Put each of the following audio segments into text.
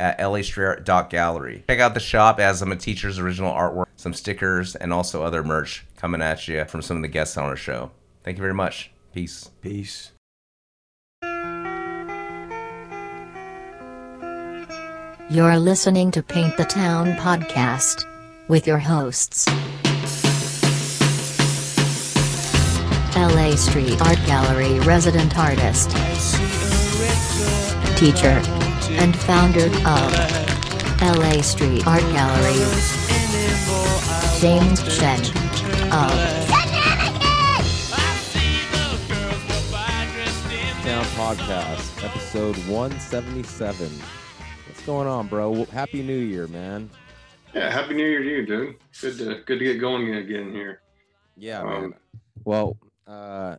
at lastrayer.gallery. Check out the shop as some of Teacher's original artwork, some stickers, and also other merch coming at you from some of the guests on our show. Thank you very much. Peace. Peace. You're listening to Paint the Town podcast with your hosts. LA Street Art Gallery resident artist, teacher, and founder of LA Street Art Gallery, James Shen of Town Podcast, episode 177. What's going on, bro? Happy New Year, man. Yeah, happy New Year to you, dude. Good to good to get going again here. Yeah, Um, man. Well, uh,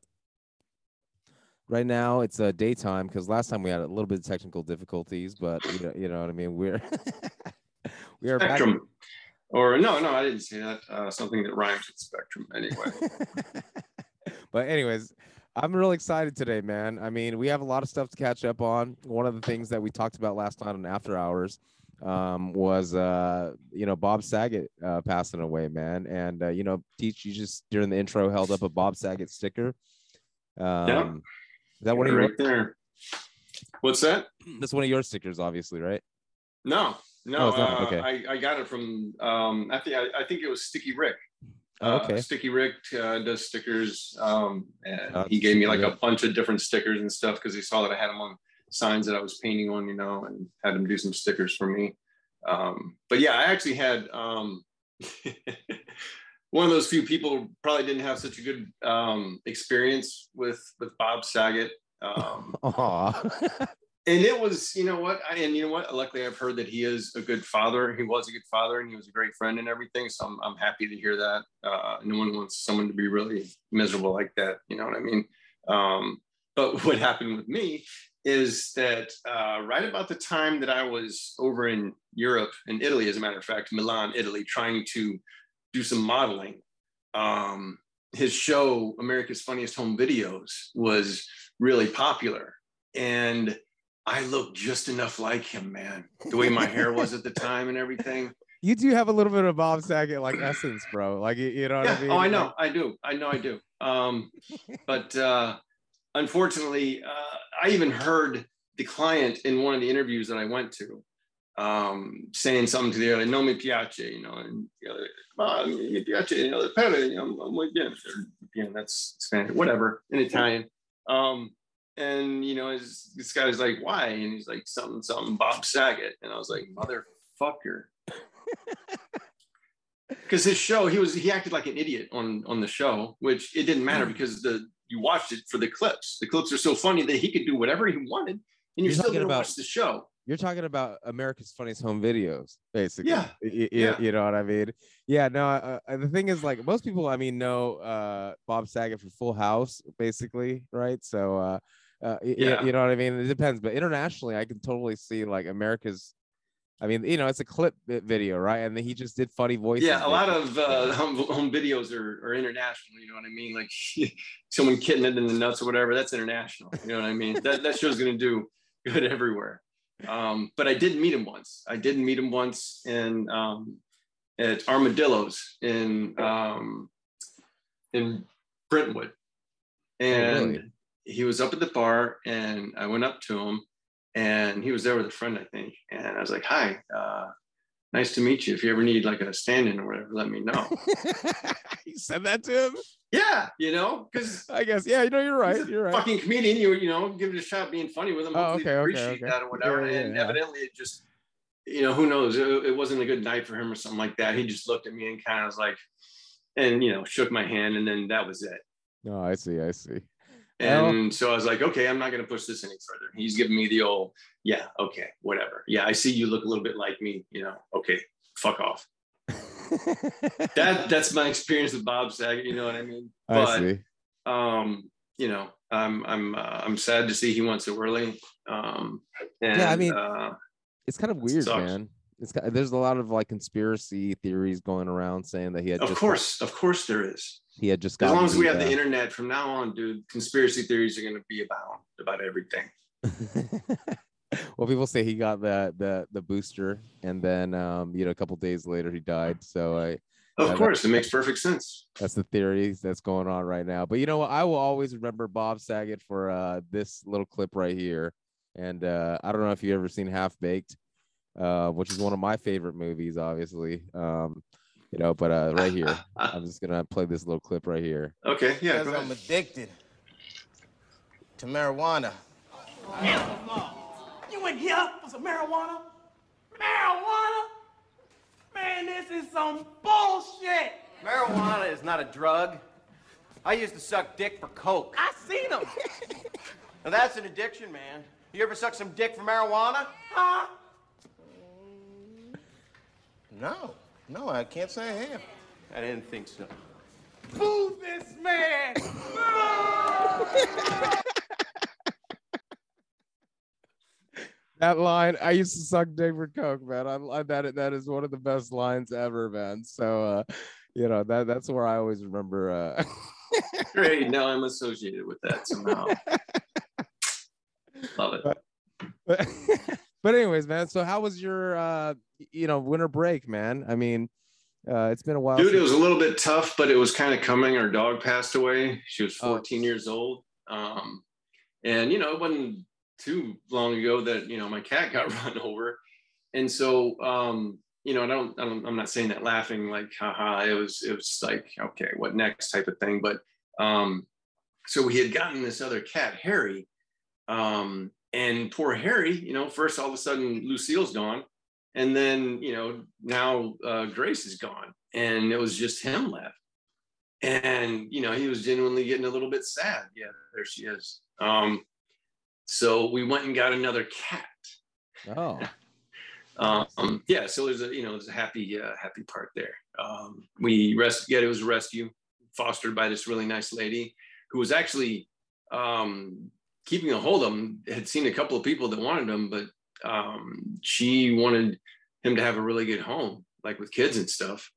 right now it's uh, daytime because last time we had a little bit of technical difficulties, but you know, you know what I mean. We're we are back. Spectrum. Or no, no, I didn't say that. Uh, something that rhymes with spectrum. Anyway, but anyways, I'm really excited today, man. I mean, we have a lot of stuff to catch up on. One of the things that we talked about last night on After Hours um, was, uh, you know, Bob Saget uh, passing away, man. And uh, you know, teach you just during the intro held up a Bob Saget sticker. Um, Is that one of your? right there. What's that? That's one of your stickers, obviously, right? No, no. Oh, uh, Okay. I, I got it from. Um, I think I, I think it was Sticky Rick. Oh, Uh, okay. Sticky Rick uh, does stickers, um, and Oh, he gave me like a bunch of different stickers and stuff because he saw that I had them on signs that I was painting on, you know, and had him do some stickers for me. Um, but yeah, I actually had um, one of those few people probably didn't have such a good um, experience with with Bob Saget. Um, and it was you know what I, and you know what luckily i've heard that he is a good father he was a good father and he was a great friend and everything so i'm, I'm happy to hear that uh, no one wants someone to be really miserable like that you know what i mean um, but what happened with me is that uh, right about the time that i was over in europe in italy as a matter of fact milan italy trying to do some modeling um, his show america's funniest home videos was really popular and I looked just enough like him, man. The way my hair was at the time and everything. you do have a little bit of Bob Saget like essence, bro. Like you, know what Yeah. I mean? Oh, I Like- know. I do. I know I do. Um, but uh, unfortunately, uh, I even heard the client in one of the interviews that I went to um, saying something to the other, no mi piace, you know, and the other, "Ma mi piace, you know, the pere, you know, I'm like, yeah, or, that's Spanish, whatever, in Italian. Um, and you know, his, this guy's like, why? And he's like, something, something, Bob Saget. And I was like, motherfucker. Because his show, he was he acted like an idiot on on the show, which it didn't matter because the you watched it for the clips. The clips are so funny that he could do whatever he wanted, and you're, You're still gonna watch the show. You're talking about America's Funniest Home Videos, basically. Yeah. Y- y- Yeah. You know what I mean? Yeah. No. Uh, uh, the thing is, like, most people, I mean, know uh, Bob Saget for Full House, basically, right? So, uh, uh, Yeah. you know what I mean? It depends, but internationally, I can totally see like America's. I mean, you know, it's a clip video, right? And then he just did funny voices. Yeah, a lot of uh, home, home videos are, are international. You know what I mean? Like someone kitten it in the nuts or whatever. That's international. You know what I mean? That that show's gonna do good everywhere. Um, but I did meet him once. I did meet him once in um, at Armadillos in um, in Brentwood, and really? he was up at the bar, and I went up to him, and he was there with a friend, I think, and I was like, "Hi, uh, nice to meet you. If you ever need like a stand-in or whatever, let me know." you said that to him? yeah, you know, because I guess. Yeah. You know, you're right. You're right. fucking comedian. You you know, give it a shot, being funny with him. Oh, okay, they okay, appreciate okay. that or whatever. Yeah, yeah, and yeah. evidently, it just, you know, who knows? It, it wasn't a good night for him or something like that. He just looked at me and kind of was like, and you know, shook my hand, and then that was it. No, I see. I see. Well- And so I was like, okay, I'm not going to push this any further. He's giving me the old, yeah, okay, whatever. Yeah, I see you look a little bit like me, you know, okay, fuck off. that that's my experience with Bob Saget. You know what I mean? I see. um, you know, I'm I'm uh, I'm sad to see he went so early. Um, and, Yeah, I mean, uh, It's kind of weird, sucks. man. It's there's a lot of like conspiracy theories going around saying that he had of just course, of course, there is. he had just As long as we have the internet from now on, dude, conspiracy theories are going to be about about everything. well, people say he got the the the booster, and then um, you know a couple days later he died. So I Of course, it makes perfect sense. that's the theory that's going on right now. But you know what? I will always remember Bob Saget for uh, this little clip right here. And uh, I don't know if you've ever seen Half Baked, uh, which is one of my favorite movies, obviously. Um, you know, but uh, right here, I'm just gonna play this little clip right here. Okay, yeah. Because Go I'm addicted to marijuana. You in here for some marijuana? Marijuana? Man, this is some bullshit. Marijuana is not a drug. I used to suck dick for coke. I seen them. Now that's an addiction, man. You ever suck some dick for marijuana? Huh? No. No, I can't say I have. I didn't think so. Boo this man. That line, I used to suck dick for coke, man. I, I that that is one of the best lines ever, man. So, uh, you know that that's where I always remember. Uh, Great. Now I'm associated with that somehow. Love it. but, but anyways, man. So how was your uh, you know winter break, man? I mean, uh, it's been a while. Dude, it was a little bit tough, but it was kind of coming. Our dog passed away. She was Oh. 14 years old. Um, and, you know, it wasn't too long ago that, you know, my cat got run over. And so, um, you know, I don't, I don't, I'm not saying that laughing like, haha, it was, it was like, okay, what next type of thing. But, um, so we had gotten this other cat, Harry. Um, and poor Harry, you know, first all of a sudden Lucille's gone. And then, you know, now uh, Grace is gone and it was just him left. And, you know, he was genuinely getting a little bit sad. Yeah, there she is. Um, so we went and got another cat. Oh, Um, yeah, so there's a, you know, there's a happy, uh, happy part there. Um, we rest. yeah, it was a rescue fostered by this really nice lady who was actually um, keeping a hold of him, had seen a couple of people that wanted him, but um, she wanted him to have a really good home, like with kids and stuff.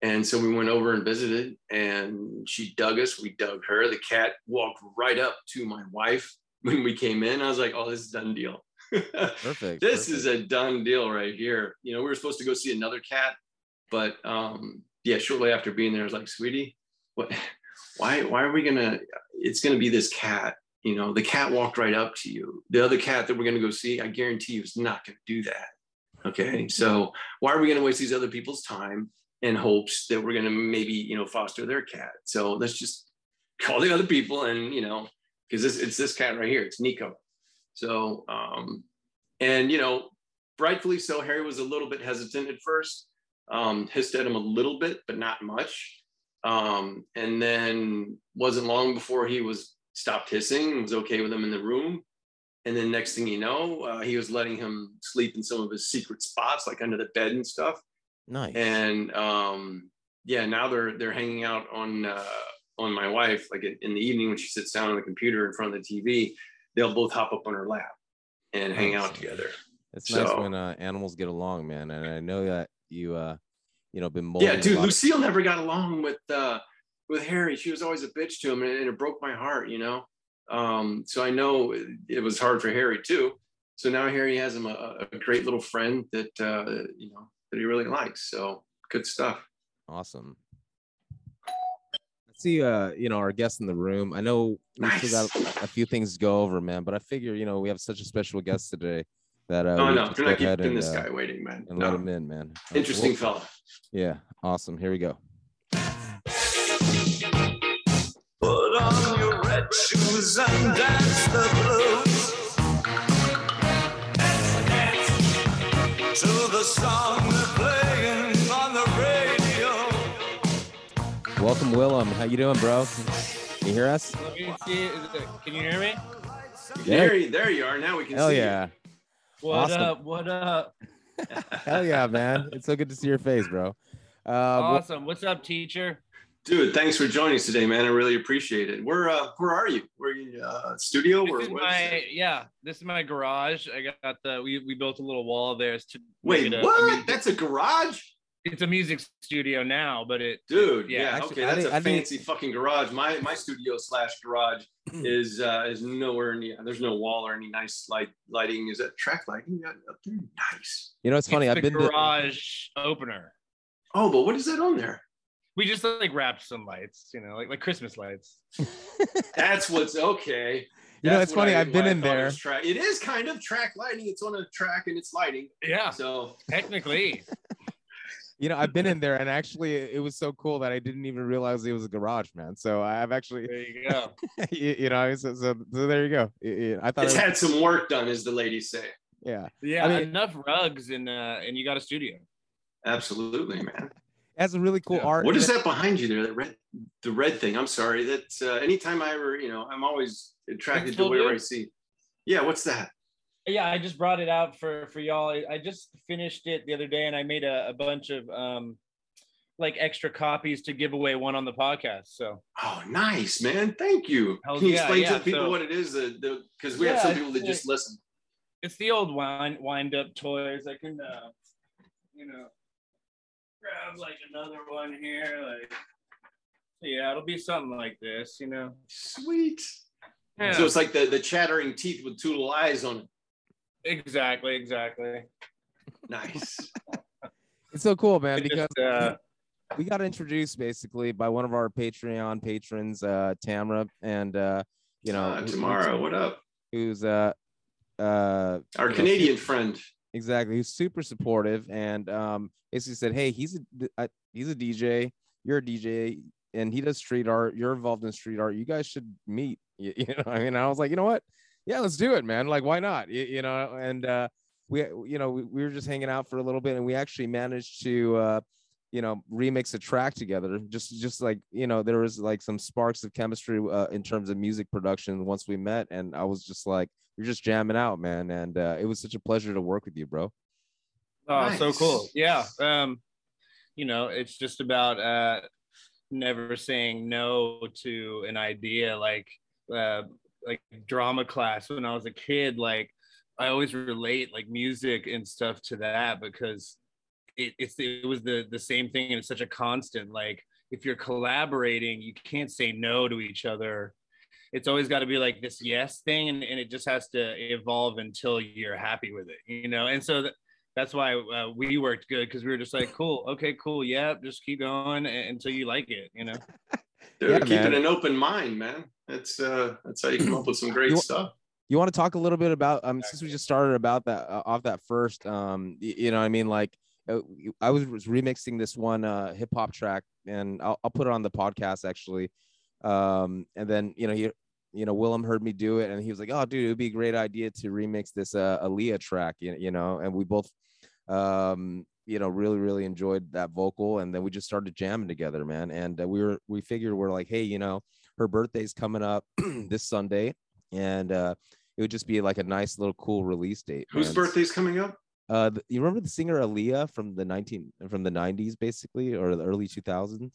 And so we went over and visited, and she dug us. We dug her. The cat walked right up to my wife when we came in. I was like, "Oh, this is a done deal. perfect. this is a done deal right here." You know, we were supposed to go see another cat, but um, yeah, shortly after being there, I was like, "Sweetie, what? Why? Why are we gonna? It's gonna be this cat." You know, the cat walked right up to you. The other cat that we're gonna go see, I guarantee you, is not gonna do that. Okay, so why are we gonna waste these other people's time in hopes that we're gonna maybe you know foster their cat? So let's just call the other people and you know because this it's this cat right here. It's Nico. So um, and you know, rightfully so. Harry was a little bit hesitant at first. Um, hissed at him a little bit, but not much. Um, and then wasn't long before he was stopped hissing and was okay with him in the room. And then next thing you know, uh, he was letting him sleep in some of his secret spots, like under the bed and stuff nice. and um yeah now they're they're hanging out on uh on my wife like in in the evening when she sits down on the computer in front of the tv they'll both hop up on her lap and hang out together it's nice when uh, animals get along, man. And I know that you, uh, you know, been yeah molding. a dude of- lucille never got along with uh with harry she was always a bitch to him and, and it broke my heart you know um so i know it, it was hard for harry too so now harry has him a, a great little friend that uh you know that he really likes so good stuff Awesome. Let's see, uh, you know, our guests in the room. I know we still got a, few things to go over, man, but I figure, you know, we have such a special guest today that uh, oh no go not keeping and, this uh, guy waiting man and no. let him in, man. Interesting well, fella Yeah, awesome. Here we go. Put on your red shoes and dance the blues. And dance to the song they're playing on the radio. Welcome, Willem. How you doing, bro? Can you hear us? Let see. Can you hear me? Yeah. There, you- there you are. Now we can Hell see yeah. What Awesome. up? What up? Hell yeah, man. It's so good to see your face, bro. Uh, well, Awesome. What's up, teacher? Dude, thanks for joining us today, man. I really appreciate it. Where uh where are you? Where are you uh studio This or is what? my yeah. This is my garage. I got the we we built a little wall there to Wait, a- what? a music- That's a garage? it's a music studio now, but it Dude, Yeah, yeah, actually, okay, I that's didn't- a I didn't- fancy fucking garage. My my studio slash garage is uh is nowhere near. There's no wall or any nice light lighting. Is that track lighting up there? Nice. you know, it's funny. it's I've the been to, garage opener. Oh, but what is that on there? We just like wrapped some lights, you know, like like Christmas lights. That's what's okay. You know, it's funny, I- I've been in thought it there. It is kind of track lighting. It's on a track and it's lighting. Yeah, So technically. you know, I've been in there, and actually, it was so cool that I didn't even realize it was a garage, man. So I've actually, There you go. you, you know, so, so, so there you go. Y- y- I thought, it's it was, had some work done, as the ladies say. yeah, Yeah, I mean- enough rugs and uh and you got a studio. Absolutely, man. It has a really cool Yeah. art. What and is it- that behind you there? The red, the red thing. I'm sorry. That's uh, anytime I ever, you know, I'm always attracted to still whatever? I see. Yeah, what's that? Yeah, I just brought it out for for y'all. I- I just finished it the other day, and I made a, a bunch of um like extra copies to give away one on the podcast. So Oh, nice, man. Thank you. Hell Can you yeah, explain yeah, to people so- what it is? The because we have some people that just listen. it's the old wind wind up toys. I can uh you know grab like another one here, like yeah, it'll be something like this, you know. Sweet. Yeah, So it's like the the chattering teeth with two little eyes on it. exactly, exactly. Nice. It's so cool, man, It because just, uh, we got introduced basically by one of our Patreon patrons, uh, Tamra, and uh, you know, Uh, who- tomorrow. What up? who's uh, uh, Our you know, Canadian friend. Exactly He's super supportive and um basically said hey he's a uh, he's a dj you're a dj and he does street art you're involved in street art you guys should meet. You, you know i mean i was like you know what? Yeah let's do it man like why not? You, you know and uh we you know we, we were just hanging out for a little bit and we actually managed to uh you know remix a track together just just like you know there was like some sparks of chemistry uh, in terms of music production once we met and i was just like you're just jamming out man and uh, it was such a pleasure to work with you bro Oh, so cool. Yeah. Um, you know, it's just about uh never saying no to an idea like uh like drama class when I was a kid, like I always relate like music and stuff to that because it, it's it was the the same thing and it's such a constant. Like if you're collaborating, you can't say no to each other. It's always got to be like this yes thing, and, and it just has to evolve until you're happy with it, you know. And so th- that's why uh, we worked good because we were just like, cool, okay, cool, yeah, just keep going until you like it, you know. Dude, Yeah, keeping man. an open mind, man. That's uh that's how you come up with some great You- stuff. you want to talk a little bit about um since we just started about that uh, off that first um y- you know what i mean like uh, i was was remixing this one uh hip hop track and I'll, I'll put it on the podcast actually um and then you know he you know willem heard me do it and he was like oh dude it would be a great idea to remix this uh Aaliyah track you, you know and we both um you know really really enjoyed that vocal and then we just started jamming together man and uh, we were we figured we're like hey you know her birthday's coming up this sunday and uh it would just be like a nice little cool release date Whose man. birthday's coming up? uh you remember the singer Aaliyah from the 19 from the 90s basically or the early 2000s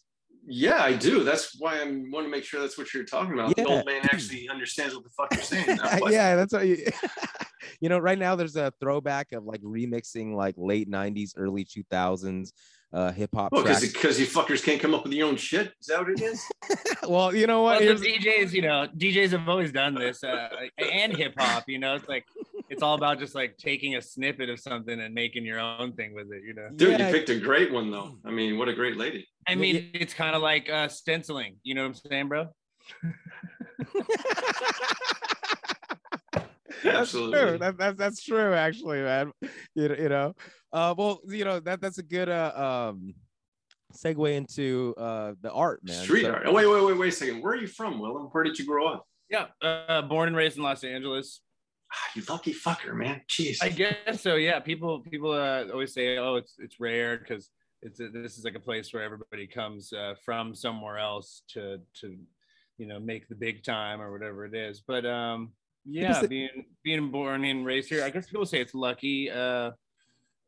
Yeah, I do. That's why I want to make sure that's what you're talking about. The old man actually understands what the fuck you're saying. now. Yeah that's what you you know right now there's a throwback of like remixing like late 90s early 2000s uh hip hop Well, because tracks. because you fuckers can't come up with your own shit. Is that what it is? well you know what Well, the DJs, you know, DJs have always done this, uh, and hip hop. You know, it's like it's all about just like taking a snippet of something and making your own thing with it. You know, Dude, Yeah. you picked a great one though. I mean, what a great lady. I mean, it's kind of like uh, stenciling. You know what I'm saying, bro? That's Absolutely. true. That, that's that's true, actually, man. You know, you know. Uh, well, you know that that's a good uh um segue into uh the art, man. Street So- art. Oh, wait, wait, wait, wait a second. Where are you from, Willem? Where did you grow up? Yeah, uh, born and raised in Los Angeles. Ah, you lucky fucker, man. Jeez. I guess so. Yeah, people people uh, always say, "Oh, it's it's rare because it's a, this is like a place where everybody comes uh, from somewhere else to to you know make the big time or whatever it is." But um, yeah, it- being being born and raised here, I guess people say it's lucky. Uh,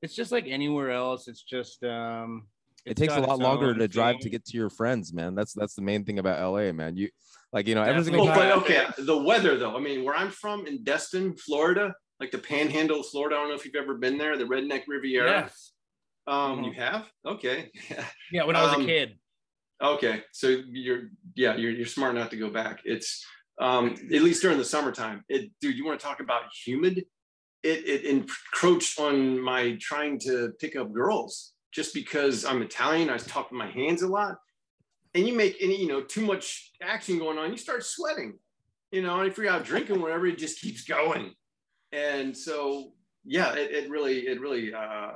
it's just like anywhere else. It's just um, it takes a lot longer own to drive to get to your friends, man. That's that's the main thing about LA, man. You like you know every single Oh, time. but okay, the weather though. I mean, where I'm from in Destin, Florida, like the Panhandle of Florida. I don't know if you've ever been there, the Redneck Riviera. Yes. Um, Mhm. you have? Okay. Yeah, when I was Um, a kid. Okay, so you're yeah, you're you're smart not to go back. It's um at least during the summertime. It dude, you want to talk about humid? It it encroached on my trying to pick up girls just because I'm Italian. I talk with my hands a lot, and you make any you know too much action going on, you start sweating. You know, and if you're out drinking, whatever, it just keeps going. And so yeah, it, it really it really uh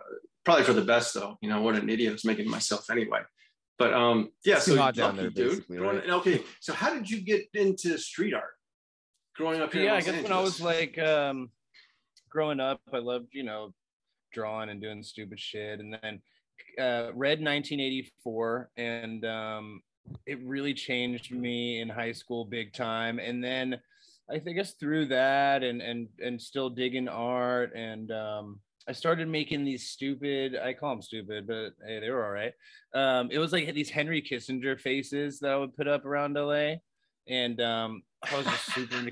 probably for the best though. You know, what an idiot I was making myself anyway. But um, yeah, It's so lucky, there, dude. right? Okay, so how did you get into street art? Growing up here, yeah, I guess when I was like um growing up, I loved, you know, drawing and doing stupid shit. And then uh read 1984 and um it really changed me in high school big time. And then I think guess through that and and and still digging art and um I started making these stupid, I call them stupid, but hey, they were all right. Um, it was like these Henry Kissinger faces that I would put up around LA. And um, I was just super into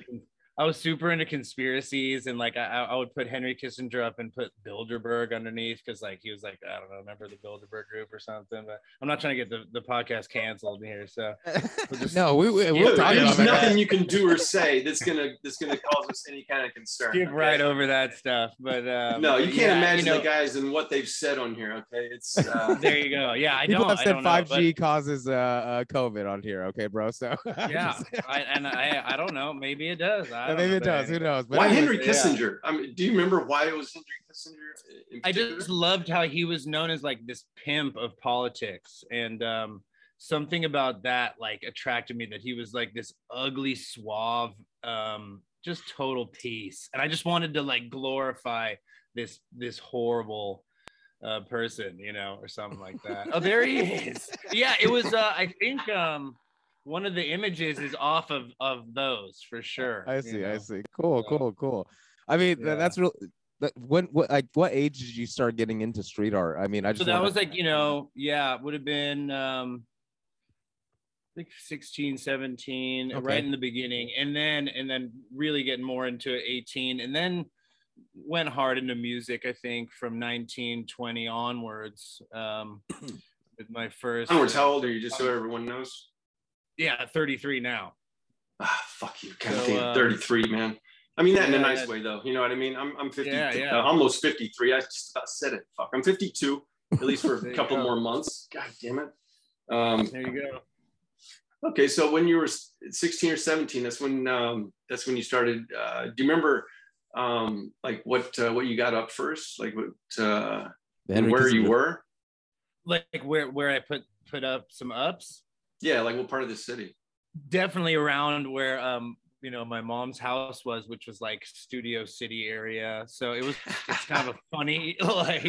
I was super into conspiracies and like I, I would put Henry Kissinger up and put Bilderberg underneath because like he was like I don't know remember the Bilderberg group or something but I'm not trying to get the, the podcast canceled here so we'll just no, we, we we'll talk There's about over that. nothing you can do or say that's gonna that's gonna cause us any kind of concern. skip okay? right over that stuff but um, No, you can't yeah, imagine you know, the guys and what they've said on here. Okay, it's uh, there you go yeah I People don't have I said don't know, five but- G causes uh, uh COVID on here. Okay, bro. So yeah I, and I I don't know maybe it does I Yeah, don't maybe it does. Who knows? But why Henry yeah. Kissinger? I mean, do you remember why it was Henry Kissinger? I just loved how he was known as like this pimp of politics and um something about that like attracted me that he was like this ugly suave um just total peace and I just wanted to like glorify this this horrible uh person you know or something like that oh there he is yeah it was uh I think um one of the images is off of of those for sure I you see. I see. Cool. So- Cool. Cool. I mean, Yeah. that's real. That when what like what age did you start getting into street art? I mean, I just so that wanna- was like you know yeah would have been um like 16 17 Okay. right in the beginning and then and then really getting more into 18 and then went hard into music i think from 19 20 onwards um with my first Onwards, how old are you? Just so everyone knows. Yeah 33 now Ah, fuck you. God So, damn, um, 33, man. I mean that in a nice that- way, though. You know what I mean? I'm I'm 50, Yeah, yeah. uh, almost 53. I just about said it. Fuck, I'm 52, at least for a couple more months. God damn it. Um, there you go okay, so when you were 16 or 17, that's when um, that's when you started. Uh, do you remember um, like what uh, what you got up first? Like what uh, the where you were? like where where i put put up some ups Yeah, like what part of the city? definitely around where um you know my mom's house was which was like studio city area so it was it's kind of a funny like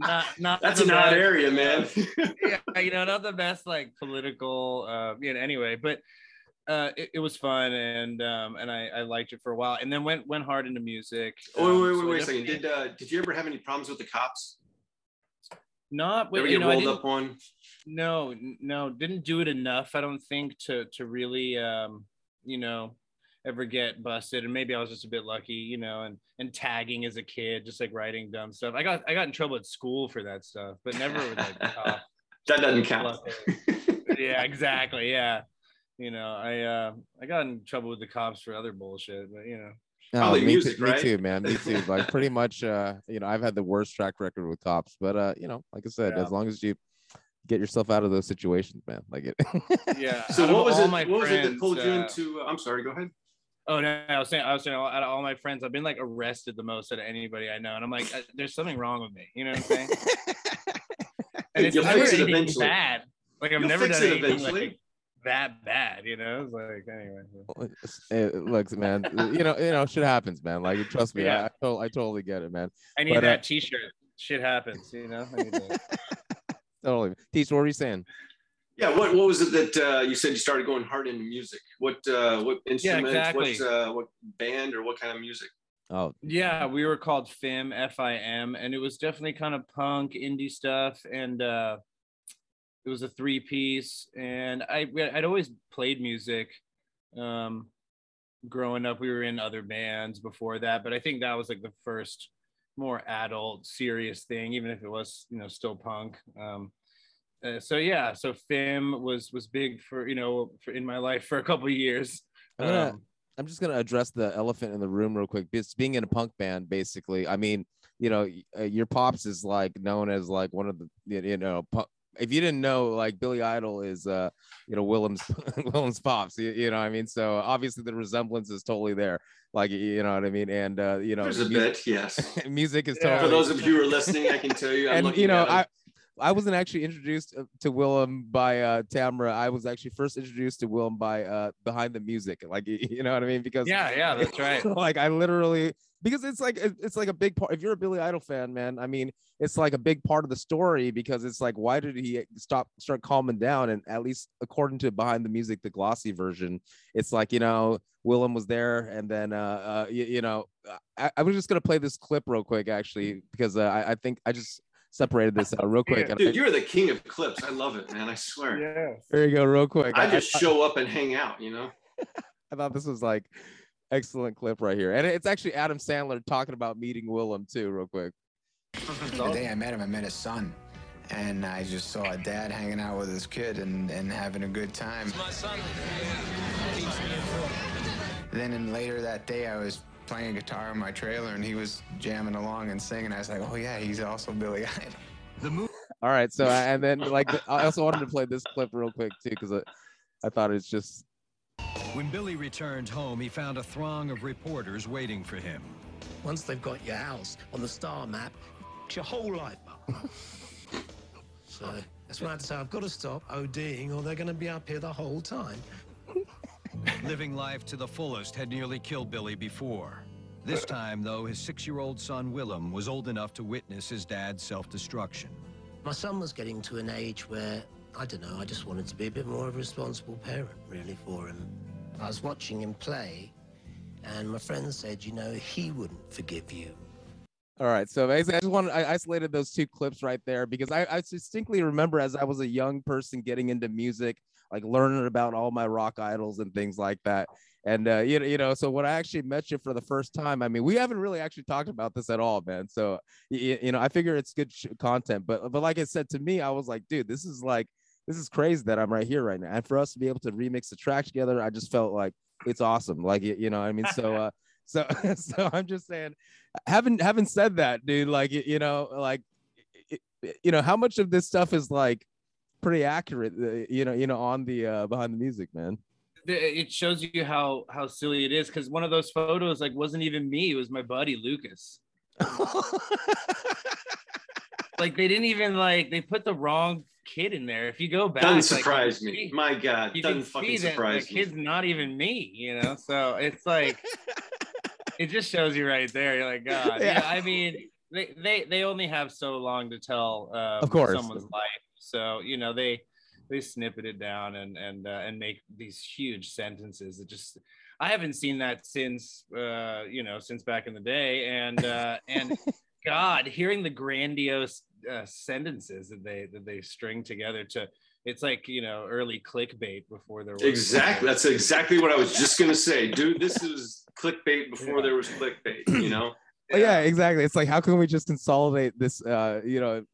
not not That's an odd area, man. yeah, you know not the best like political uh you know anyway but uh it, it was fun and um and i i liked it for a while and then went went hard into music Oh, um, wait, wait, so wait, wait a second. Did uh, did you ever have any problems with the cops? not Ever you get know, rolled up on? No no didn't do it enough i don't think to to really um you know ever get busted and maybe i was just a bit lucky you know and and tagging as a kid just like writing dumb stuff i got i got in trouble at school for that stuff but never with like the. That doesn't count. Yeah exactly yeah you know i uh i got in trouble with the cops for other bullshit but you know No, Probably me, music, too, me too, man. Me too. Like pretty much, uh, you know, I've had the worst track record with cops, but uh, you know, like I said, Yeah. as long as you get yourself out of those situations, man, like it. yeah So what was it? my What was it that friends, pulled you uh, into? I'm sorry. Go ahead. Oh no, I was saying, I was saying, out of all my friends, I've been like arrested the most out of anybody I know, and I'm like, uh, there's something wrong with me. You know what I'm saying? and it's You'll never fix it anything eventually. bad. Like I've You'll never fix done it anything eventually. like that bad. You know, it's like anyway. It looks, man. You know, you know, shit happens, man. Like, trust me, Yeah. I, I, to- I totally get it, man. I need But, uh, that T-shirt. Shit happens. You know. I need that. Totally. Teach, what were you saying? Yeah. What What was it that uh, you said you started going hard into music? What uh, What instrument? Yeah, exactly. What uh, What band or what kind of music? Oh, Yeah, we were called FIM, F I M, and it was definitely kind of punk, indie stuff. And uh, it was a three piece, and I I'd always played music. Um, growing up, we were in other bands before that, but I think that was like the first more adult, serious thing, even if it was you know still punk. Um, uh, so yeah, so Fim was was big for you know for, in my life for a couple of years. I'm gonna, Um, I'm just gonna address the elephant in the room real quick. Because being in a punk band, basically, I mean, you know, uh, your pops is like known as like one of the, you know, pu- if you didn't know, like Billy Idol is, uh, you know, Willem's Willem's pops. You, you know, what I mean, so obviously the resemblance is totally there. Like, you know what I mean, and uh, you know, There's a music, bit, yes. music is Yeah. totally. For those of you who are listening, I can tell you, I'm and you know, at. I I wasn't actually introduced uh, to Willem by uh Tamra. I was actually first introduced to Willem by uh Behind the Music. Like you know what I mean? Because yeah, yeah, that's right. like I literally because it's like it's like a big part. If you're a Billy Idol fan, man, I mean, it's like a big part of the story because it's like why did he stop start calming down? And at least according to Behind the Music, the glossy version, it's like you know Willem was there, and then uh, uh you, you know I, I was just gonna play this clip real quick actually because uh, I, I think I just separated this out real quick. and I- Dude, you're the king of clips. I love it, man. I swear. Yeah. there you go, real quick. I just show up and hang out, you know? I thought this was like excellent clip right here, and it's actually Adam Sandler talking about meeting Willem too, real quick. The day I met him, I met his son. And I just saw a dad hanging out with his kid and, and having a good time. My son. Then in later that day, I was playing guitar in my trailer and he was jamming along and singing. I was like, oh yeah, he's also Billy Idol. All right, so uh, and then like I also wanted to play this clip real quick too because I, I thought it's just When Billy returned home, he found a throng of reporters waiting for him. Once they've got your house on the star map, it's your whole life so that's when I had to say, I've got to stop ODing or they're going to be up here the whole time. Living life to the fullest had nearly killed Billy before. This time, though, his six-year-old son Willem was old enough to witness his dad's self-destruction. My son was getting to an age where, I don't know, I just wanted to be a bit more of a responsible parent, really, for him. I was watching him play, and my friend said, you know, he wouldn't forgive you. all right. So basically, I just wanted I isolated those two clips right there because I, I distinctly remember as I was a young person getting into music, like learning about all my rock idols and things like that. And uh, you know, you know, so when I actually met you for the first time, I mean, we haven't really actually talked about this at all, man. So you, you know, I figure it's good sh- content, but but like I said to me, I was like, dude, this is like this is crazy that I'm right here right now, and for us to be able to remix the track together, I just felt like it's awesome. Like you know, I mean, so uh, so so I'm just saying, having having said that, dude, like you, know, like you know, how much of this stuff is like pretty accurate, uh, you know, you know, on the uh, behind the music, man. It shows you how how silly it is because one of those photos like wasn't even me it was my buddy lucas like they didn't even like they put the wrong kid in there if you go back Doesn't surprise you me. see- My God, you doesn't can fucking see that surprise the me. kid's not even me you know so it's like it just shows you right there you're like god yeah, Yeah. i mean they, they they only have so long to tell um, Of course. someone's life so you know they they snippet it down and and uh, and make these huge sentences that just i haven't seen that since uh you know since back in the day and uh and god hearing the grandiose uh, sentences that they that they string together to it's like you know early clickbait before there was Exactly. That's exactly what I was just gonna say, dude. This is clickbait before Yeah. there was clickbait. You know. Oh, yeah, exactly. It's like how can we just consolidate this, uh, you know,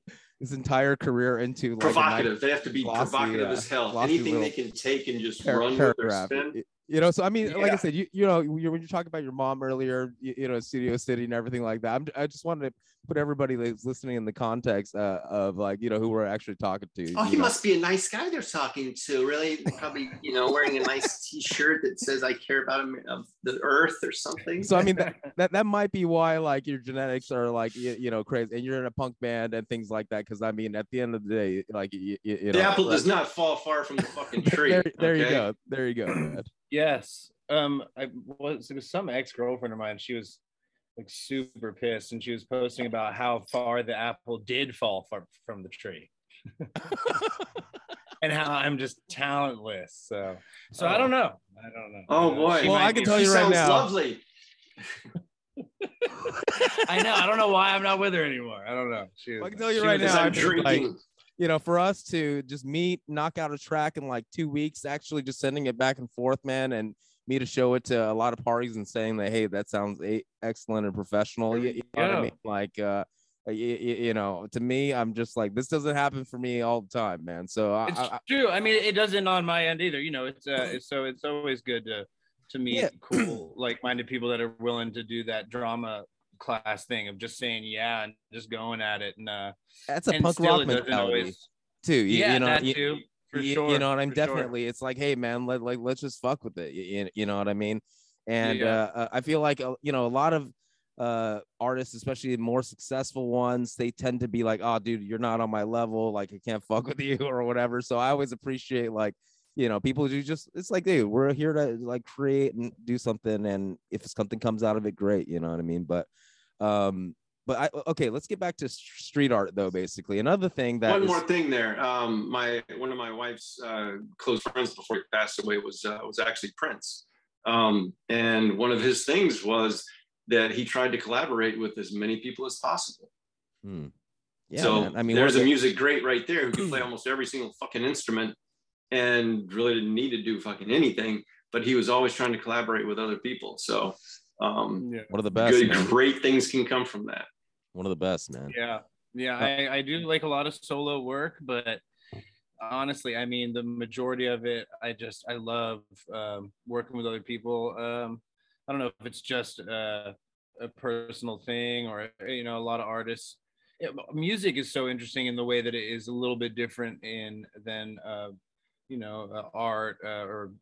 this entire career into like nice provocative. They have to be glossy, provocative uh, as hell. Anything they can take and just par- run with their spin. Y- You know, so I mean, like I said, you you know, you, when you talk about your mom earlier, you, you know, Studio City and everything like that. I'm, I just wanted to put everybody that's listening in the context uh, of like you know who we're actually talking to. Oh, he know. must be a nice guy they're talking to. Really, probably, you know, wearing a nice T-shirt that says "I care about him of the earth" or something. So I mean that, that that might be why like your genetics are like you, you know crazy, and you're in a punk band and things like that. Because I mean, at the end of the day, like you, you, you the know, apple does not fall far from the fucking tree. there, there you go, there you go. Man. Yes. Um, I was it was some ex girlfriend of mine. She was like super pissed, and she was posting about how far the apple did fall far from the tree, and how I'm just talentless. So, so I don't know. I don't know. Oh boy. She Well, I can be- tell you right now. lovely. I know. I don't know why I'm not with her anymore. I don't know. She was, I can tell you she right now, I'm I'm like- drinking. You know, for us to just meet, knock out a track in like two weeks, actually just sending it back and forth, man, and me to show it to a lot of parties and saying that, hey, that sounds excellent and professional. You, you know what I Yeah. mean? Like, uh, you, you know, to me, I'm just like, this doesn't happen for me all the time, man. So I, It's I, true. I mean, it doesn't on my end either. You know, it's uh, it's, so it's always good to to meet Yeah. cool, like-minded people that are willing to do that drama class thing of just saying yeah and just going at it. And uh, that's a and punk rock mentality always- too. You, yeah, you know, that you, too. For you, sure. you know what I'm for sure. definitely. It's like, hey, man, let like let's just fuck with it. You, you- know what I mean? And Yeah. uh, I feel like uh, you know a lot of uh artists, especially the more successful ones, they tend to be like, oh, dude, you're not on my level. Like I can't fuck with you or whatever. So I always appreciate like. You know, people who just it's like, dude, we're here to like create and do something, and if something comes out of it, great. You know what I mean? But, um, but I okay, let's get back to street art though. Basically, another thing that one is- more thing there. Um, my one of my wife's uh, close friends before he passed away was uh, was actually Prince, um, and one of his things was that he tried to collaborate with as many people as possible. Hmm. Yeah, so man. I mean, there's a music great right there who can play almost every single fucking instrument and really didn't need to do fucking anything, but he was always trying to collaborate with other people. So um, one of the best. good, great things can come from that. One of the best, man. Yeah, yeah, I, I do like a lot of solo work, but honestly, I mean, the majority of it, I just I love um, working with other people. Um, I don't know if it's just uh, a personal thing or you know, a lot of artists. It, music is so interesting in the way that it is a little bit different in than uh, you know uh, art uh, or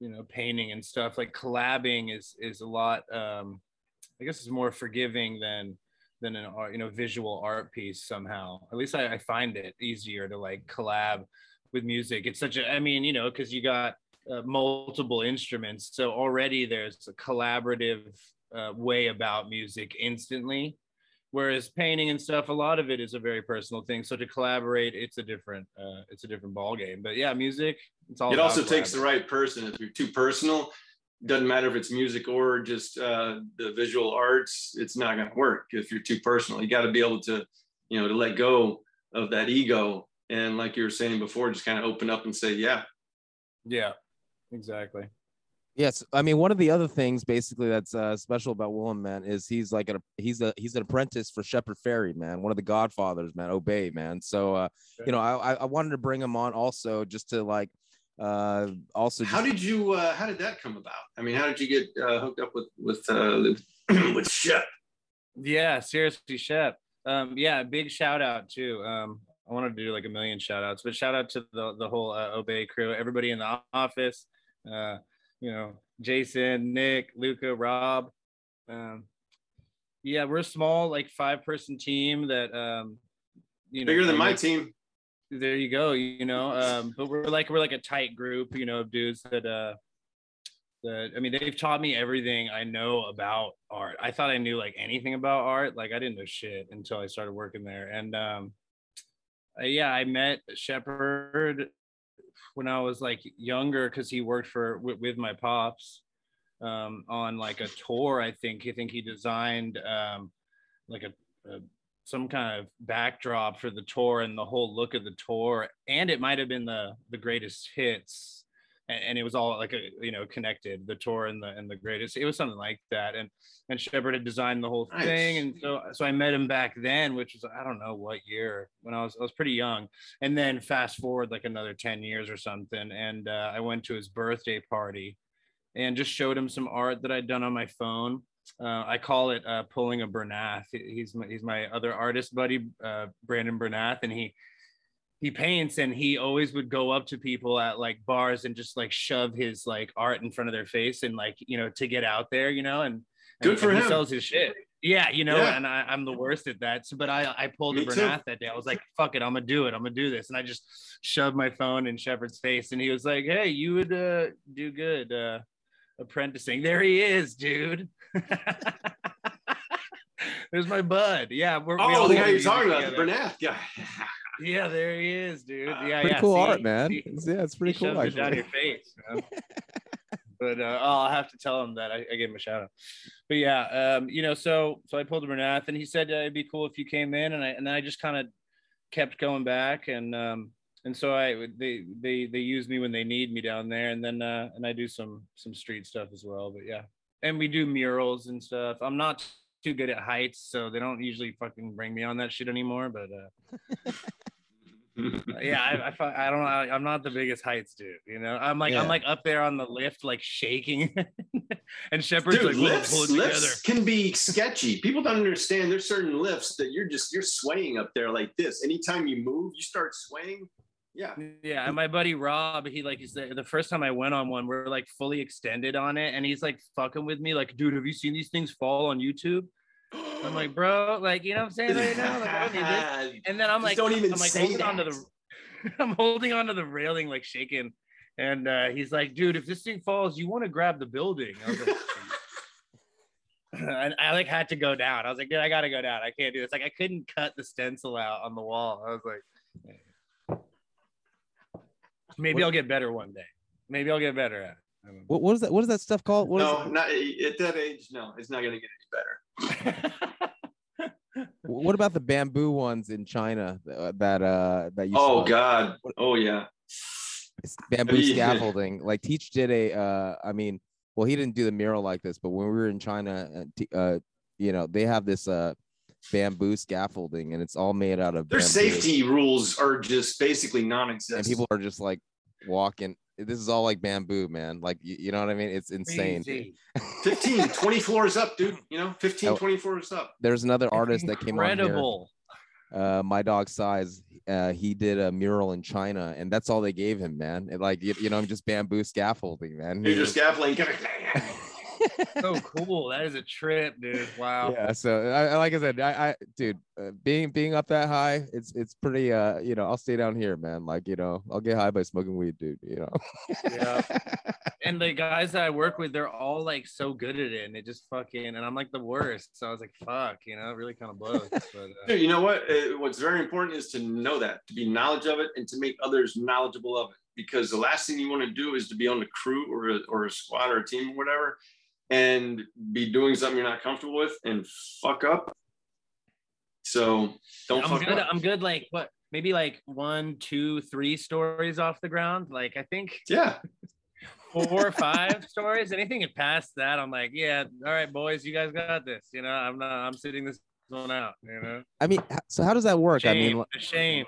you know painting and stuff. Like collabing is is a lot. Um, I guess it's more forgiving than than an art, you know, visual art piece somehow. At least I, I find it easier to like collab with music. It's such a, I mean, you know, because you got uh, multiple instruments, so already there's a collaborative uh, way about music instantly. Whereas painting and stuff, a lot of it is a very personal thing. So to collaborate, it's a different, uh, it's a different ball game. But yeah, music, it's all. it also takes the right person. If you're too personal, doesn't matter if it's music or just uh, the visual arts, it's not going to work. If you're too personal, you got to be able to, you know, to let go of that ego and, like you were saying before, just kind of open up and say, yeah, Yeah, exactly. Yes, I mean one of the other things basically that's uh, special about Willem, man, is he's like a he's a he's an apprentice for Shepard Fairey, man, one of the Godfathers, man, Obey, man. So uh, you know, I I- I wanted to bring him on also just to like uh also How did you? Uh, how did that come about? I mean, how did you get uh, hooked up with with uh, with Shep? Yeah, seriously, Shep. Um, yeah, big shout out too. Um, I wanted to do like a million shout outs, but shout out to the the whole uh, Obey crew, everybody in the office. Uh, you know, Jason, Nick, Luca, Rob. Um, yeah, we're a small, like five person team that um, you know, Bigger than my team. there you go you know um but we're like we're like a tight group you know of dudes that uh that i mean they've taught me everything i know about art i thought i knew like anything about art like i didn't know shit until i started working there and um uh, yeah i met shepard when i was like younger because he worked for with, with my pops um on like a tour i think. I think he designed um like a, a some kind of backdrop for the tour and the whole look of the tour. And it might have been the the greatest hits and, and it was all like a you know connected the tour and the and the greatest it was something like that and and Shepard had designed the whole Nice. thing and so so I met him back then which was I don't know what year when I was I was pretty young and then fast forward like another 10 years or something and uh, I went to his birthday party and just showed him some art that I'd done on my phone uh, I call it uh, pulling a Bernath. He's my, he's my other artist buddy, uh, Brandon Bernath, and he he paints and he always would go up to people at like bars and just like shove his like art in front of their face and like you know to get out there, you know, and Good and- for and him. He sells his shit. Yeah, you know, Yeah. and I, I'm the worst at that. So, but I I pulled a Me too. Bernath that day. I was like, fuck it, I'm gonna do it. I'm gonna do this, and I just shoved my phone in Shepard's face, and he was like, hey, you would uh, do good. Uh, apprenticing. There he is, dude. There's my bud. Yeah, we're Oh, all the guy you're talking about, the. Bernath guy. Yeah, there he is, dude. Yeah, pretty yeah. cool see? art, man. See? Yeah, it's pretty he cool shoved it down your face. man. but uh, oh, I'll have to tell him that I, I gave him a shout out. But yeah, um, you know, so so I pulled a Bernath, and he said uh, it'd be cool if you came in, and I and then I just kind of kept going back and um and so I they they they use me when they need me down there and then uh and I do some some street stuff as well but yeah and we do murals and stuff I'm not too good at heights so they don't usually fucking bring me on that shit anymore but uh yeah I, I, I don't I, I'm not the biggest heights dude you know I'm like Yeah. I'm like up there on the lift like shaking and Shepard's Dude, like "Whoa, lifts, pull it together lifts can be sketchy. People don't understand. There's certain lifts that you're just you're swaying up there like this. Anytime you move, you start swaying. Yeah. Yeah, and my buddy Rob, he like he's the, the first time I went on one, we're like fully extended on it, and he's like fucking with me, like, dude, have you seen these things fall on YouTube? I'm like, bro, like, you know what I'm saying right now? Like, I don't need this. And then I'm like, don't even I'm like say holding onto that. the, I'm holding onto the railing, like shaking, and uh, he's like, dude, if this thing falls, you want to grab the building. I was like, and I like had to go down. I was like, dude, I gotta go down. I can't do this. Like, I couldn't cut the stencil out on the wall. I was like, maybe I'll get better one day. Maybe I'll get better at it. I don't know. What, what is that? What is that stuff called? What is no, it? not at that age. No, it's not gonna get any better. What about the bamboo ones in China uh, that uh that you Oh saw? God. Oh yeah. It's bamboo scaffolding. Like Teach did a uh I mean, well he didn't do the mural like this, but when we were in China uh, uh you know, they have this uh bamboo scaffolding and it's all made out of Their bamboo. safety rules are just basically non-existent. and people are just like walking this is all like bamboo, man. Like you, you know what I mean? It's insane. Crazy. 15, 20 floors up, dude. You know, 15, Oh. 20 floors up. There's another artist that came on here. Incredible. uh My Dog Sighs uh he did a mural in china and that's all they gave him man It, like you, you know I'm just bamboo scaffolding man You're just was- scaffolding. so cool. That is a trip, dude. Wow. yeah so I, I- like i said i i dude uh, being being up that high it's it's pretty uh you know i'll stay down here man like you know i'll get high by smoking weed dude you know Yeah. and the guys that I work with, they're all like so good at it, and it just fucking, and I'm like the worst. So I was like, fuck, you know, it really kind of blows. But uh, Dude, you know what? Uh, What's very important is to know that, to be knowledge of it, and to make others knowledgeable of it. Because the last thing you want to do is to be on the crew or a, or a squad or a team or whatever, and be doing something you're not comfortable with and fuck up. So don't I'm fuck good. up. I'm good. Like what? Maybe like one, two, three stories off the ground. Like I think Yeah. four or five stories. Anything past that, I'm like, yeah, all right, boys, you guys got this. You know, I'm not. I'm sitting this one out. You know. i mean so how does that work i mean shame.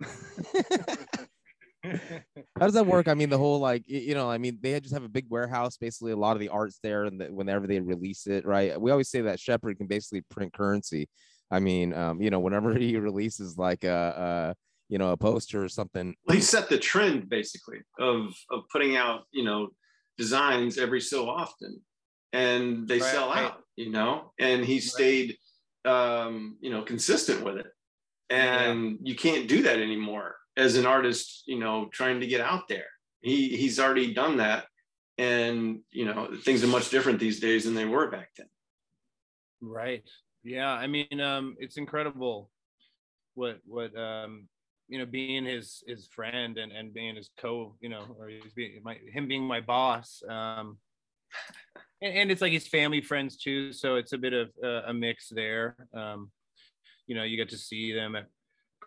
how does that work? I mean the whole like you know i mean they just have a big warehouse basically a lot of the art's there and the, whenever they release it right? We always say that Shepard can basically print currency. I mean um you know whenever he releases like a, uh you know a poster or something. Well, he set the trend basically of of putting out, you know, designs every so often, and they Right, sell out, you know. And he stayed, um, you know, consistent with it. And you can't do that anymore as an artist, you know, trying to get out there. He he's already done that, and you know, things are much different these days than they were back then. Right. Yeah. I mean, um, it's incredible what what um you know being his his friend and and being his co you know or he's being my him being my boss um and, and it's like his family friends too so it's a bit of a mix there um you know you get to see them at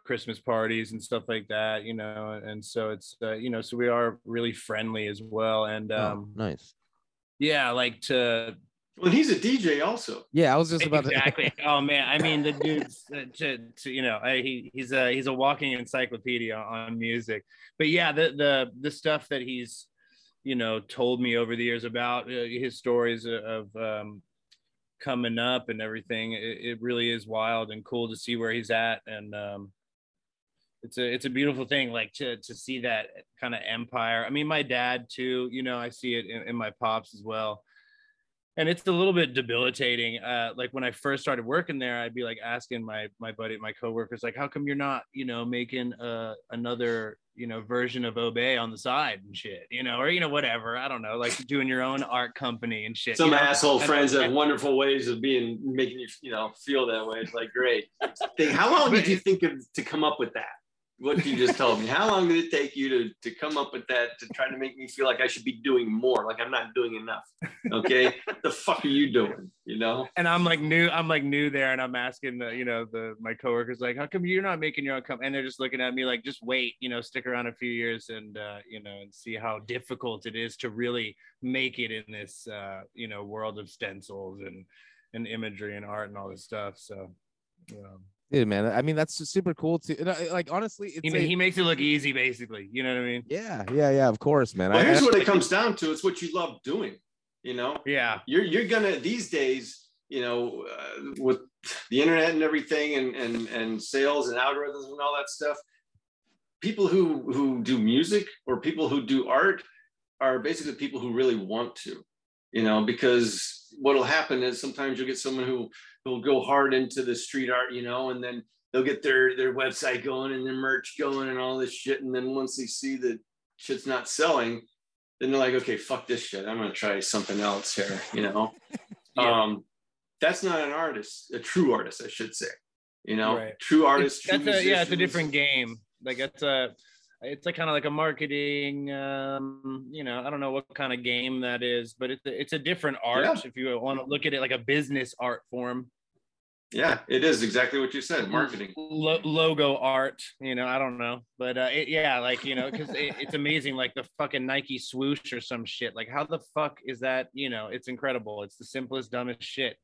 christmas parties and stuff like that you know and so it's uh, you know so we are really friendly as well and Oh, um nice yeah like to Well, he's a DJ also. yeah i was just about to exactly. oh man, I mean the dude's uh, to, to, you know I, he he's a he's a walking encyclopedia on music. But yeah, the the the stuff that he's you know told me over the years about uh, his stories of um, coming up and everything, it, it really is wild and cool to see where he's at and. Um, it's a it's a beautiful thing like to to see that kind of empire i mean my dad too you know i see it in, in my pops as well and it's a little bit debilitating uh like when i first started working there i'd be like asking my my buddy my coworkers like how come you're not you know making uh another you know version of obey on the side and shit you know or you know whatever i don't know like doing your own art company and shit Some you know? asshole friends have wonderful ways of being making you, you know, feel that way. It's like great. How long did you think of to come up with that? What you just told me. How long did it take you to to come up with that to try to make me feel like I should be doing more, like I'm not doing enough? Okay, the fuck are you doing? You know? and I'm like new, I'm like new there, and I'm asking the, you know, the my coworkers like, how come you're not making your own company? And they're just looking at me like, just wait, you know, stick around a few years and uh, you know, and see how difficult it is to really make it in this uh, you know, world of stencils and and imagery and art and all this stuff. So um, Dude, man, I mean that's just super cool too. And I, like honestly, it's he, a- he makes it look easy, basically. You know what I mean? yeah, yeah, yeah. Of course, man. Well, I- here's I- what it comes down to: it's what you love doing. You know? Yeah. You're you're gonna these days. You know, uh, with the internet and everything, and and and sales and algorithms and all that stuff. People who who do music or people who do art are basically people who really want to. You know, because what'll happen is sometimes you'll get someone who will go hard into the street art, you know, and then they'll get their their website going and their merch going and all this shit. And then once they see that shit's not selling, then they're like, okay, fuck this shit. I'm gonna try something else here, you know. Um, that's not an artist, a true artist, I should say. You know, Right. true artist. True a, yeah, it's a different game. Like it's a, it's like kind of like a marketing. Um, you know, I don't know what kind of game that is, but it's a, it's a different art. Yeah. If you want to look at it like a business art form, Yeah, it is exactly what you said. Marketing. Lo- logo art. You know, I don't know, but uh, it, yeah, like you know, because it, it's amazing. Like the fucking Nike swoosh or some shit. Like how the fuck is that? You know, it's incredible. It's the simplest, dumbest shit.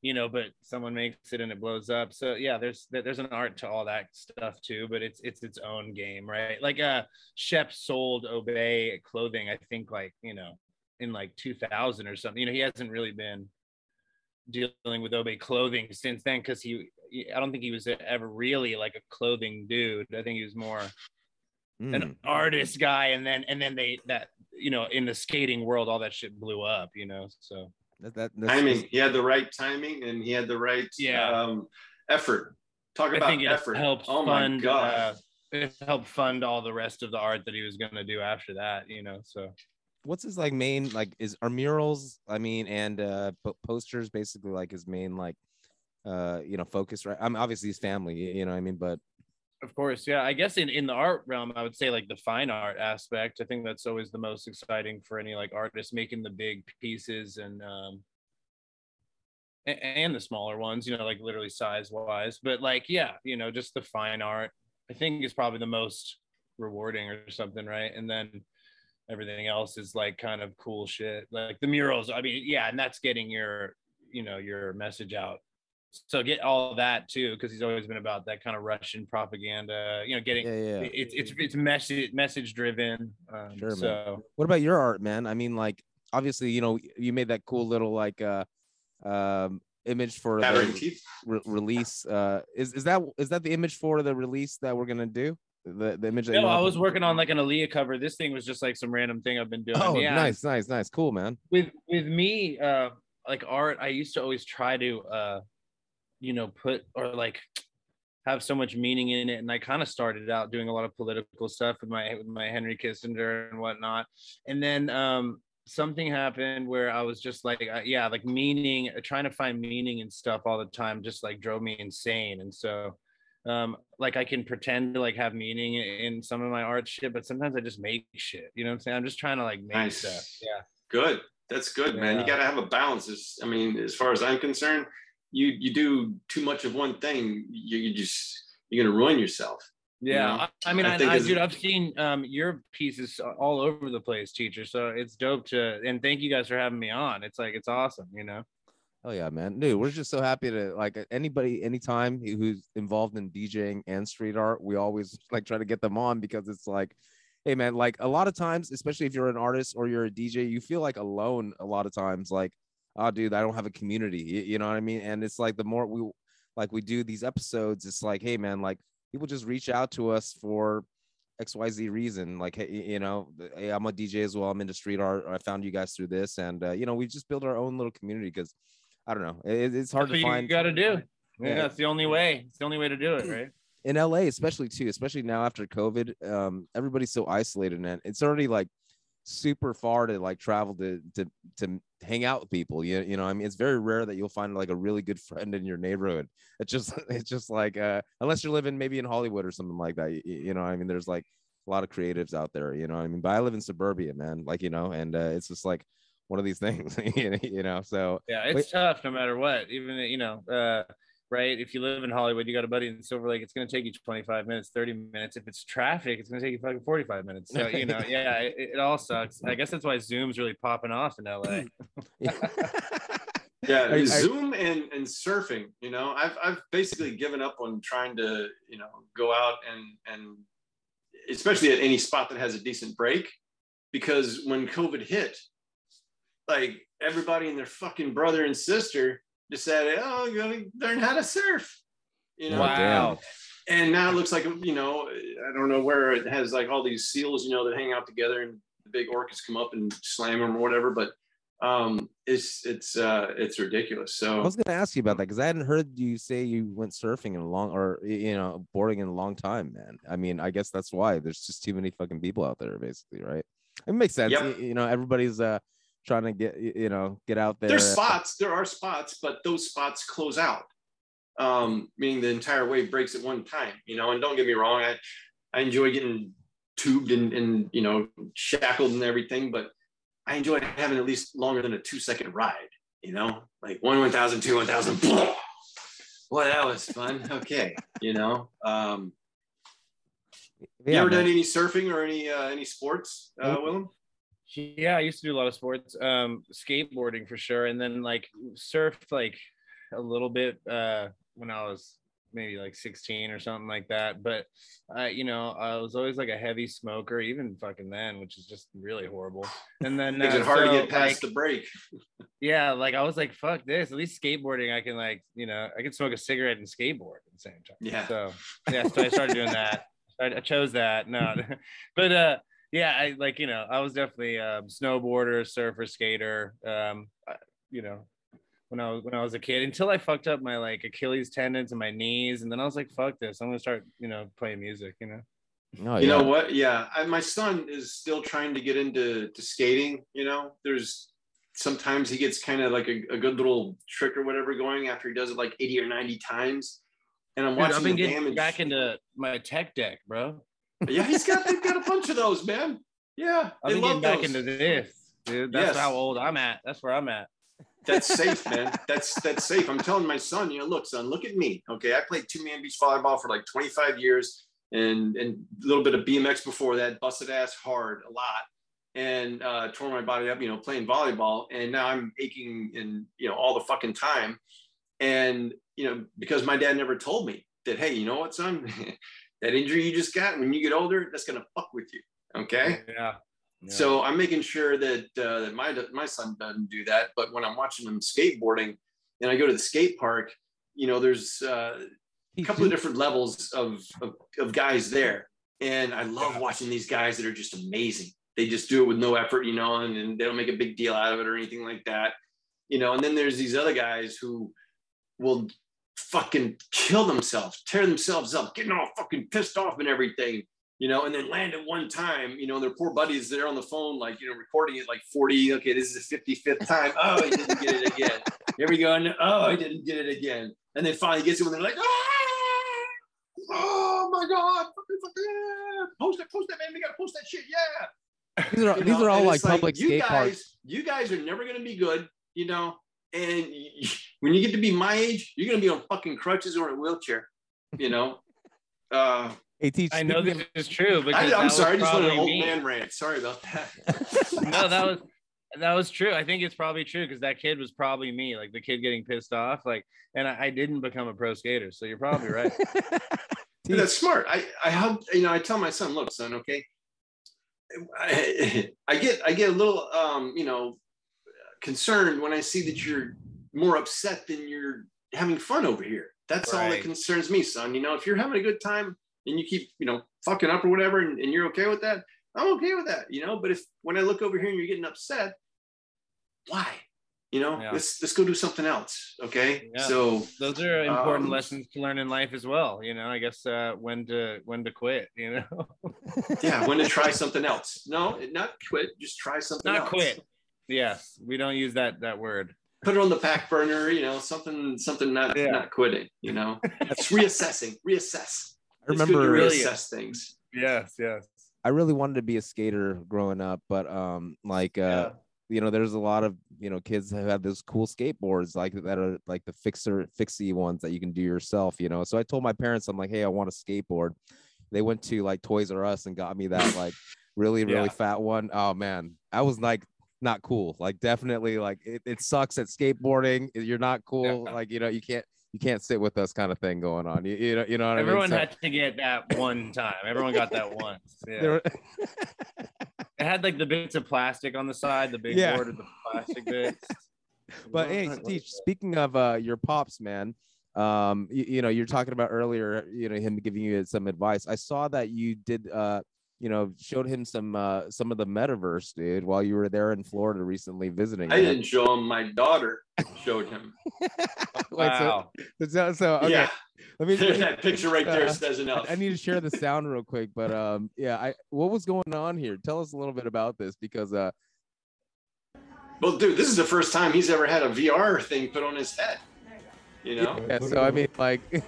You know, but someone makes it and it blows up. So yeah, there's there's an art to all that stuff too, but it's it's its own game, right? Like uh Shep sold Obey clothing, I think like, you know, in like 2000 or something. You know, he hasn't really been dealing with Obey clothing since then because he, he- I don't think he was ever really like a clothing dude. I think he was more Mm. an artist guy, and then and then they that you know in the skating world all that shit blew up. You know, so that, that Timing. He had the right timing and he had the right Yeah. um, effort. Talk I about think it effort. helped oh my fund. god. Uh, it helped fund all the rest of the art that he was going to do after that. You know, so what's his like main like is are murals? I mean, and uh po- posters basically like his main like uh you know focus, right? I'm obviously his family, you know I mean, but Of course, yeah. I guess in, in the art realm, I would say like the fine art aspect. I think that's always the most exciting for any like artist making the big pieces and um and the smaller ones, you know, like literally size wise. But like, yeah, you know, just the fine art, I think is probably the most rewarding or something, right? And then everything else is like kind of cool shit. Like the murals, I mean, yeah, and that's getting your, you know, your message out so get all that too because he's always been about that kind of russian propaganda you know getting Yeah, yeah. it's it's it's message message driven um, Sure, man. so What about your art, man? I mean, like obviously, you know, you made that cool little like uh um image for the re- release. Uh is is that is that the image for the release that we're gonna do? The the image that no i was working on like an Aaliyah cover. This thing was just like some random thing i've been doing. Oh, yeah. nice, nice, nice. Cool, man. with with me uh like art i used to always try to uh you know put or like have so much meaning in it and i kind of started out doing a lot of political stuff with my with my henry kissinger and whatnot. And then um something happened where i was just like uh, yeah like meaning trying to find meaning and stuff all the time just like drove me insane. And so um like i can pretend to like have meaning in some of my art shit but sometimes i just make shit you know what i'm saying i'm just trying to like make Nice. stuff yeah Good. That's good, man. You got to have a balance. It's, I mean, as far as I'm concerned, you you do too much of one thing, you, you just you're gonna ruin yourself. you Yeah, know? I, I mean, I, think I, dude, I've seen um, your pieces all over the place, teacher. So it's dope to, and thank you guys for having me on. It's like it's awesome, you know. Oh yeah, man, dude, we're just so happy to like anybody, anytime who's involved in DJing and street art, we always like try to get them on because it's like, hey man, like a lot of times, especially if you're an artist or you're a DJ, you feel like alone a lot of times. Like, oh, dude, I don't have a community. You, you know what I mean? And it's like the more we like we do these episodes, it's like, hey man, like people just reach out to us for XYZ reason. Like, hey, you know, hey, I'm a DJ as well. I'm into street art. I found you guys through this, and uh, you know, we just build our own little community because I don't know, it, it's hard That's to find. you got to do. Yeah, Yeah. that's the only way. It's the only way to do it, right? in LA, especially too, especially now after COVID, um, everybody's so isolated and it's already like super far to like travel to to to hang out with people. You, you know, I mean, it's very rare that you'll find like a really good friend in your neighborhood. It's just it's just like uh unless you're living maybe in Hollywood or something like that. You, you know, I mean, there's like a lot of creatives out there. You know, I mean, but I live in suburbia, man. Like you know, and uh, it's just like one of these things. you know, so Yeah, it's tough no matter what. Even you know, uh, right? If you live in Hollywood, you got a buddy in Silver Lake. It's going to take you 25 minutes, 30 minutes. If it's traffic, it's going to take you fucking 45 minutes. So you know, yeah, it, it all sucks. I guess that's why Zoom's really popping off in LA. Yeah, I- I- Zoom and and surfing. You know, I've I've basically given up on trying to you know go out and and especially at any spot that has a decent break, because when COVID hit, like everybody and their fucking brother and sister decided, oh, you gotta learn how to surf. You know, Wow. and now it looks like you know I don't know where it has like all these seals you know that hang out together and the big orcas come up and slam them or whatever, but um it's it's uh it's ridiculous So I was gonna ask you about that because I hadn't heard you say you went surfing in a long or you know boarding in a long time, man. I mean, I guess that's why there's just too many fucking people out there, basically, right? It makes sense. Yep. You, know, everybody's uh trying to get you know get out there. there's spots there are spots but those spots close out. Um meaning the entire wave breaks at one time you know and don't get me wrong i i enjoy getting tubed and and you know shackled and everything but i enjoy having at least longer than a two second ride you know? Like one 1000 two 1000 boy that was fun. Okay you know um you Yeah, ever done any surfing or any uh any sports uh willem Yeah, I used to do a lot of sports, um, skateboarding for sure, and then like surfed like a little bit uh, when I was maybe like 16 or something like that. But uh, you know, I was always like a heavy smoker, even fucking then, which is just really horrible. And then uh, it hard to get past like, the break yeah, like I was like, fuck this. At least skateboarding, I can like, you know, I can smoke a cigarette and skateboard at the same time. Yeah. So yeah, so I started doing that. I, I chose that. No, but uh, yeah, I like you know, I was definitely a snowboarder, surfer, skater. Um, you know, when I was when I was a kid, until I fucked up my like Achilles tendons and my knees, and then I was like, fuck this, I'm gonna start, you know, playing music. You know. Oh, you know what? Yeah, I, my son is still trying to get into to skating. You know, there's sometimes he gets kind of like a, a good little trick or whatever going after he does it like 80 or 90 times. And I'm Dude, watching I've been the getting damage. back into my tech deck, bro. Yeah, he's got they've got a bunch of those, man. Yeah, they love getting back into this, dude. That's Yes. how old I'm at. That's where I'm at. That's safe, man. That's that's safe. I'm telling my son, you know, look, son, look at me. Okay, I played two man beach volleyball for like 25 years, and and a little bit of BMX before that. Busted ass hard a lot, and uh, tore my body up, you know, playing volleyball. And now I'm aching and you know all the fucking time, and you know because my dad never told me that. Hey, you know what, son, that injury you just got when you get older, that's gonna fuck with you. Okay. Yeah. So I'm making sure that uh, that my my son doesn't do that. But when I'm watching him skateboarding, and I go to the skate park, you know, there's uh, a couple of different levels of, of of guys there, and I love watching these guys that are just amazing. They just do it with no effort, you know, and, and they don't make a big deal out of it or anything like that, you know. And then there's these other guys who will fucking kill themselves, tear themselves up, getting all fucking pissed off and everything, you know, and then land at one time, you know, and their poor buddies there on the phone, like, you know, recording it like 40, okay, this is the 55th time. Oh, he didn't get it again. Here we go. And, oh, I didn't get it again. And then finally gets it when they're like, oh, oh my God, fucking, fucking, post it, post it, man. We got to post that shit. Yeah. These are You these know, are all and like public you skate guys, parks. You guys are never gonna be good, you know. And when you get to be my age, you're gonna be on fucking crutches or in a wheelchair, you know. Uh, Hey, teach. I know this is true because I, I'm sorry, I was just went an old me. man rant. Sorry about that. no, that was that was true. I think it's probably true because that kid was probably me, like the kid getting pissed off, like, and I, I didn't become a pro skater. So you're probably right. Dude, that's smart. I I help you know I tell my son, look, son, okay. I, I get I get a little um you know concerned when I see that you're more upset than you're having fun over here. That's all that concerns me, son. You know, if you're having a good time and you keep you know fucking up or whatever, and, and you're okay with that, I'm okay with that. You know, but if when I look over here and you're getting upset, why? You know, Yeah. let's let's go do something else. Okay. Yeah. So those are important um, lessons to learn in life as well. You know, I guess uh, when to when to quit. You know, yeah, when to try something else. No, not quit. Just try something not else. quit. Yes, we don't use that that word. Put it on the back burner. You know, something something not Yeah. not quitting. You know, it's reassessing. Reassess. I It's good to remember- reassess things. Yes, yes. I really wanted to be a skater growing up, but um, like uh, you know, there's a lot of you know kids who have those cool skateboards like that are like the fixer fixie ones that you can do yourself. You know, so I told my parents, I'm like, hey, I want a skateboard. They went to like Toys R Us and got me that like really really Yeah. fat one. Oh man, I was like not cool. Like definitely like it, it sucks at skateboarding. You're not cool. Like you know you can't you can't sit with us kind of thing going on. You, you know you know what Everyone I mean? So- had to get that one time. Everyone got that once. Yeah. There- it had like the bits of plastic on the side, the big Yeah. board of the plastic bits. but hey Steve, speaking of uh your pops man um you, you know you're talking about earlier you know him giving you some advice i saw that you did uh you know showed him some uh some of the metaverse dude while you were there in florida recently visiting I man. didn't show him. My daughter showed him. Wait, so- so, so okay Yeah. let me that picture right there uh, says enough. I, I need to share the sound real quick but um yeah i what was going on here tell us a little bit about this because uh Well, dude, this is the first time he's ever had a VR thing put on his head. You know? yeah, so i mean like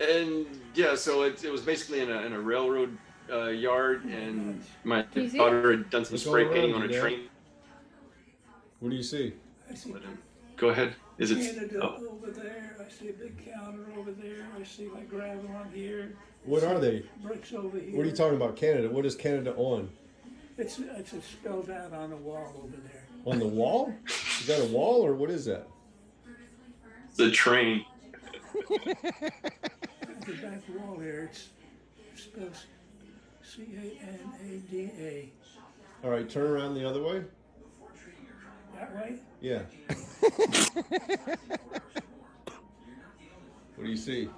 And yeah, so it, it was basically in a, in a railroad uh, yard, and my Can you see daughter had done some Look spray painting on a Dad. train. What do you see? Go ahead. Is it? Canada Oh, over there. I see a big counter over there. I see like gravel on here. What are they? Bricks over here. What are you talking about? Canada. What is Canada on? It's it's a spelled out on the wall over there. On the wall? Is that a wall or what is that? the train. The back wall here, it's spelled C A N A D A. All right, turn around the other way. That way? Yeah. What do you see? Uh,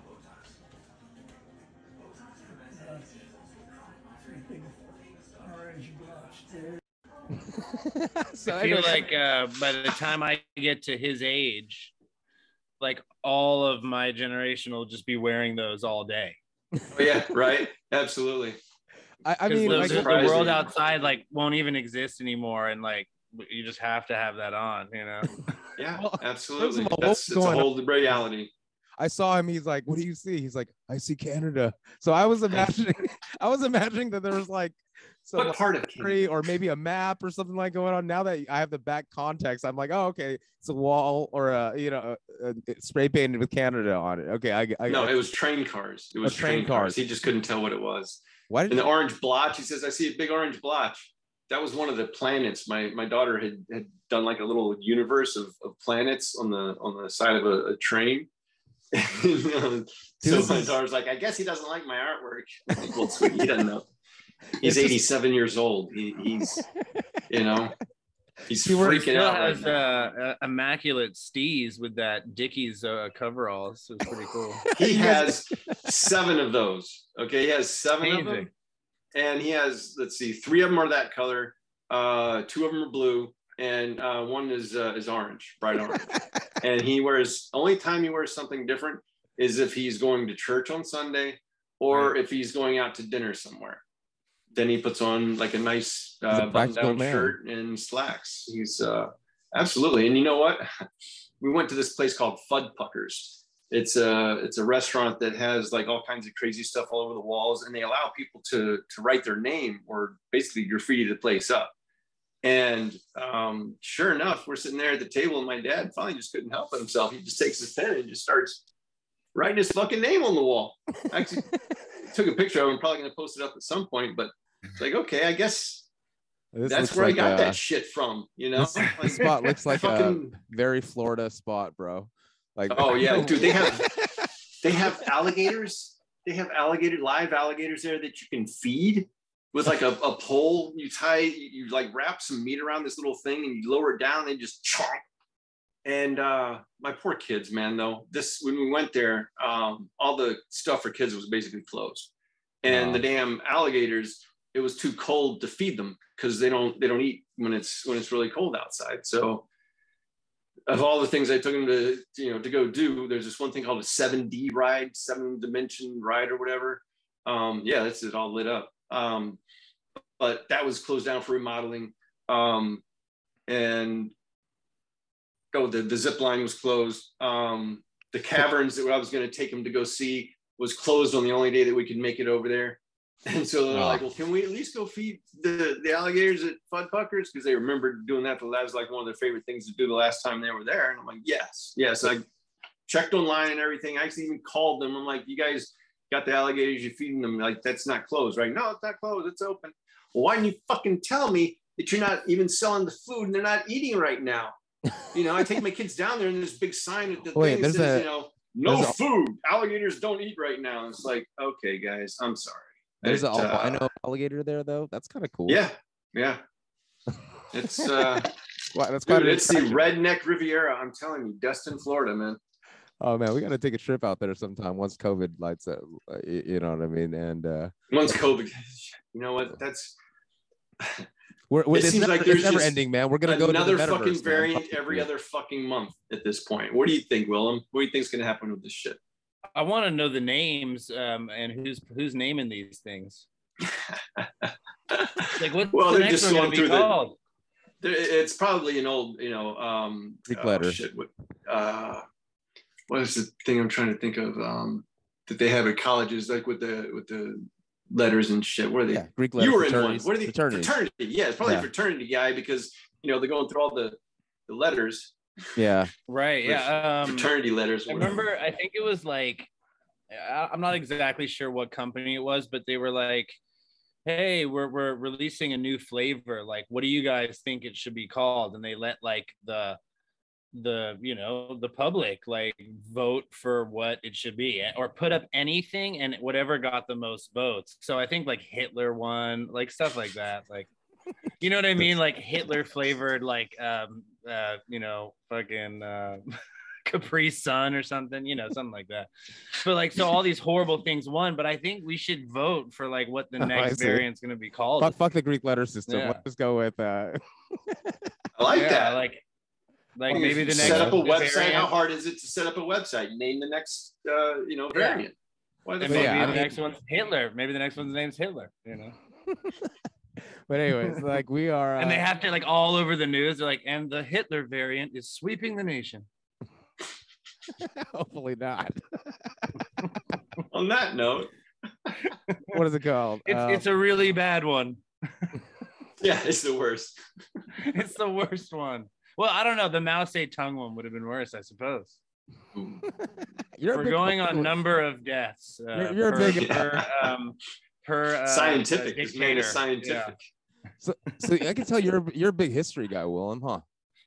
orange blocks there. so I feel like uh, by the time I get to his age, like all of my generation will just be wearing those all day. Oh, yeah, right. Absolutely. I, I 'Cause mean, the, like, the world outside like won't even exist anymore, and like you just have to have that on, you know. Yeah, Well, absolutely. all, That's it's a going on? reality. I saw him. He's like, "What do you see?" He's like, "I see Canada." So I was imagining, I was imagining that there was like What like, part of tree or maybe a map or something like going on. Now that I have the back context, I'm like, "Oh, okay, it's a wall or a you know a, a spray painted with Canada on it." Okay, I, I No, it was train cars. It oh, was train train, cars. cars. He just couldn't tell what it was. Why did And the orange blotch, he says, I see a big orange blotch. That was one of the planets. My my daughter had, had done like a little universe of, of planets on the on the side of a, a train. Uh, so my daughter's like, I guess he doesn't like my artwork. Like, well, sweet, he doesn't know. He's It's just- 87 years old. He, he's, you know, he's He freaking still out right has now. uh, uh, immaculate stees with that Dickies uh, coveralls. It's pretty cool. He has seven of those. Okay, he has seven of them, and he has let's see, three of them are that color, uh, two of them are blue, and uh, one is uh, is orange, bright orange. and he wears only time he wears something different is if he's going to church on Sunday or if he's going out to dinner somewhere. Then he puts on like a nice uh, button-down shirt and slacks. He's uh, absolutely. And you know what? We went to this place called Fudpuckers. It's a it's a restaurant that has like all kinds of crazy stuff all over the walls, and they allow people to to write their name or basically graffiti the place up. And um, sure enough, we're sitting there at the table, and my dad finally just couldn't help himself. He just takes his pen and just starts writing his fucking name on the wall. Actually, took a picture of him. Probably gonna post it up at some point, but it's like, okay, I guess This that's where like I got a- that shit from. You know, This, this spot looks like fucking- a very Florida spot, bro. Like, Oh yeah, dude, they have they have alligators. They have alligator live alligators there that you can feed with like a, a pole. You tie, you like wrap some meat around this little thing and you lower it down. And just chomp. And uh, my poor kids, man. Though this when we went there, um, all the stuff for kids was basically closed, and Wow. the damn alligators. It was too cold to feed them because they don't they don't eat when it's when it's really cold outside. So of all the things I took them to, you know, to go do, there's this one thing called a 7D ride, seven dimension ride or whatever. Um, yeah, that's it all lit up. Um, but that was closed down for remodeling. Um, and oh, the, the zip line was closed. Um, the caverns that I was going to take them to go see was closed on the only day that we could make it over there. And so they're Oh. like, well, can we at least go feed the, the alligators at Fuddfuckers? Because they remembered doing that. That was like one of their favorite things to do the last time they were there. And I'm like, yes, yes. I checked online and everything. I actually even called them. I'm like, you guys got the alligators, you're feeding them. Like, that's not closed, right? No, it's not closed. It's open. Well, why didn't you fucking tell me that you're not even selling the food and they're not eating right now? You know, I take my kids down there and there's a big sign at the Wait, thing that says, a- you know, no there's a- food. Alligators don't eat right now. And it's like, okay, guys, I'm sorry. There's It, an uh, alligator there, though. That's kind of cool. yeah, yeah. It's uh, Wow, that's quite dude, it's the redneck Riviera. I'm telling you, Destin, Florida, man. Oh man, we got to take a trip out there sometime once COVID lights up. uh, You know what I mean? And uh, Once COVID, you know what? That's we're, it seems never, like there's never ending, man. We're gonna go another fucking variant Fuck every other fucking month at this point. What do you think, Willem? What do you think's gonna happen with this shit? I want to know the names um, and who's who's naming these things. like what's Well, the they're next just one going going through be the- It's probably an old, you know, um, Greek oh, shit, what, uh, what is the thing I'm trying to think of? Um, that they have at colleges, like with the with the letters and shit. What are they? Yeah, Greek letters. you were in one. What are they? fraternities. Fraternity. Yeah, it's probably Yeah. a fraternity guy because you know they're going through all the the letters. Yeah. Right. Yeah. Um, fraternity letters. I remember. I think it was like. I- I'm not exactly sure what company it was, but they were like, "Hey, we're we're releasing a new flavor. Like, what do you guys think it should be called?" And they let like the the you know the public like vote for what it should be or put up anything and whatever got the most votes so i think like hitler won like stuff like that like you know what i mean like hitler flavored like um uh you know fucking uh capri sun or something you know something like that but like so all these horrible things won but i think we should vote for like what the next see. variant's going to be called Fuck, fuck the Greek letter system. Yeah. Let's go with. Uh, I like yeah, that. like like Well, maybe the next set up a variant- website. How hard is it to set up a website? Name the next, uh, you know, Yeah. variant. Why the fuck? maybe yeah, I the mean- next one's Hitler. Maybe the next one's name's Hitler. You know. but anyways, like we are. and they uh, have to like all over the news. They're like, and the Hitler variant is sweeping the nation. hopefully not. On that note, what is it called? It's Um, it's a really bad one. yeah, it's the worst. it's the worst one. Well, I don't know. The mouse Mao Zedong one would have been worse, I suppose. You're We're going on number of deaths. Uh, You're- you're a per, big- per, um, per uh, scientific. uh, This man is scientific. Yeah. So, so I can tell you're you're a big history guy, Willem, huh?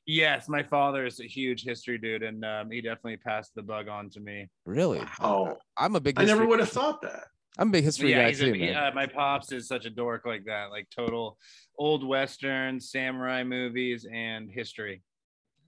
Yes, my father is a huge history dude, and um, he definitely passed the bug on to me. Really? Oh, I'm a big. I never would have thought that. I'm a big history yeah, guy he's too, a, man. he- uh, my pops is such a dork like that, like total old western, samurai movies, and history.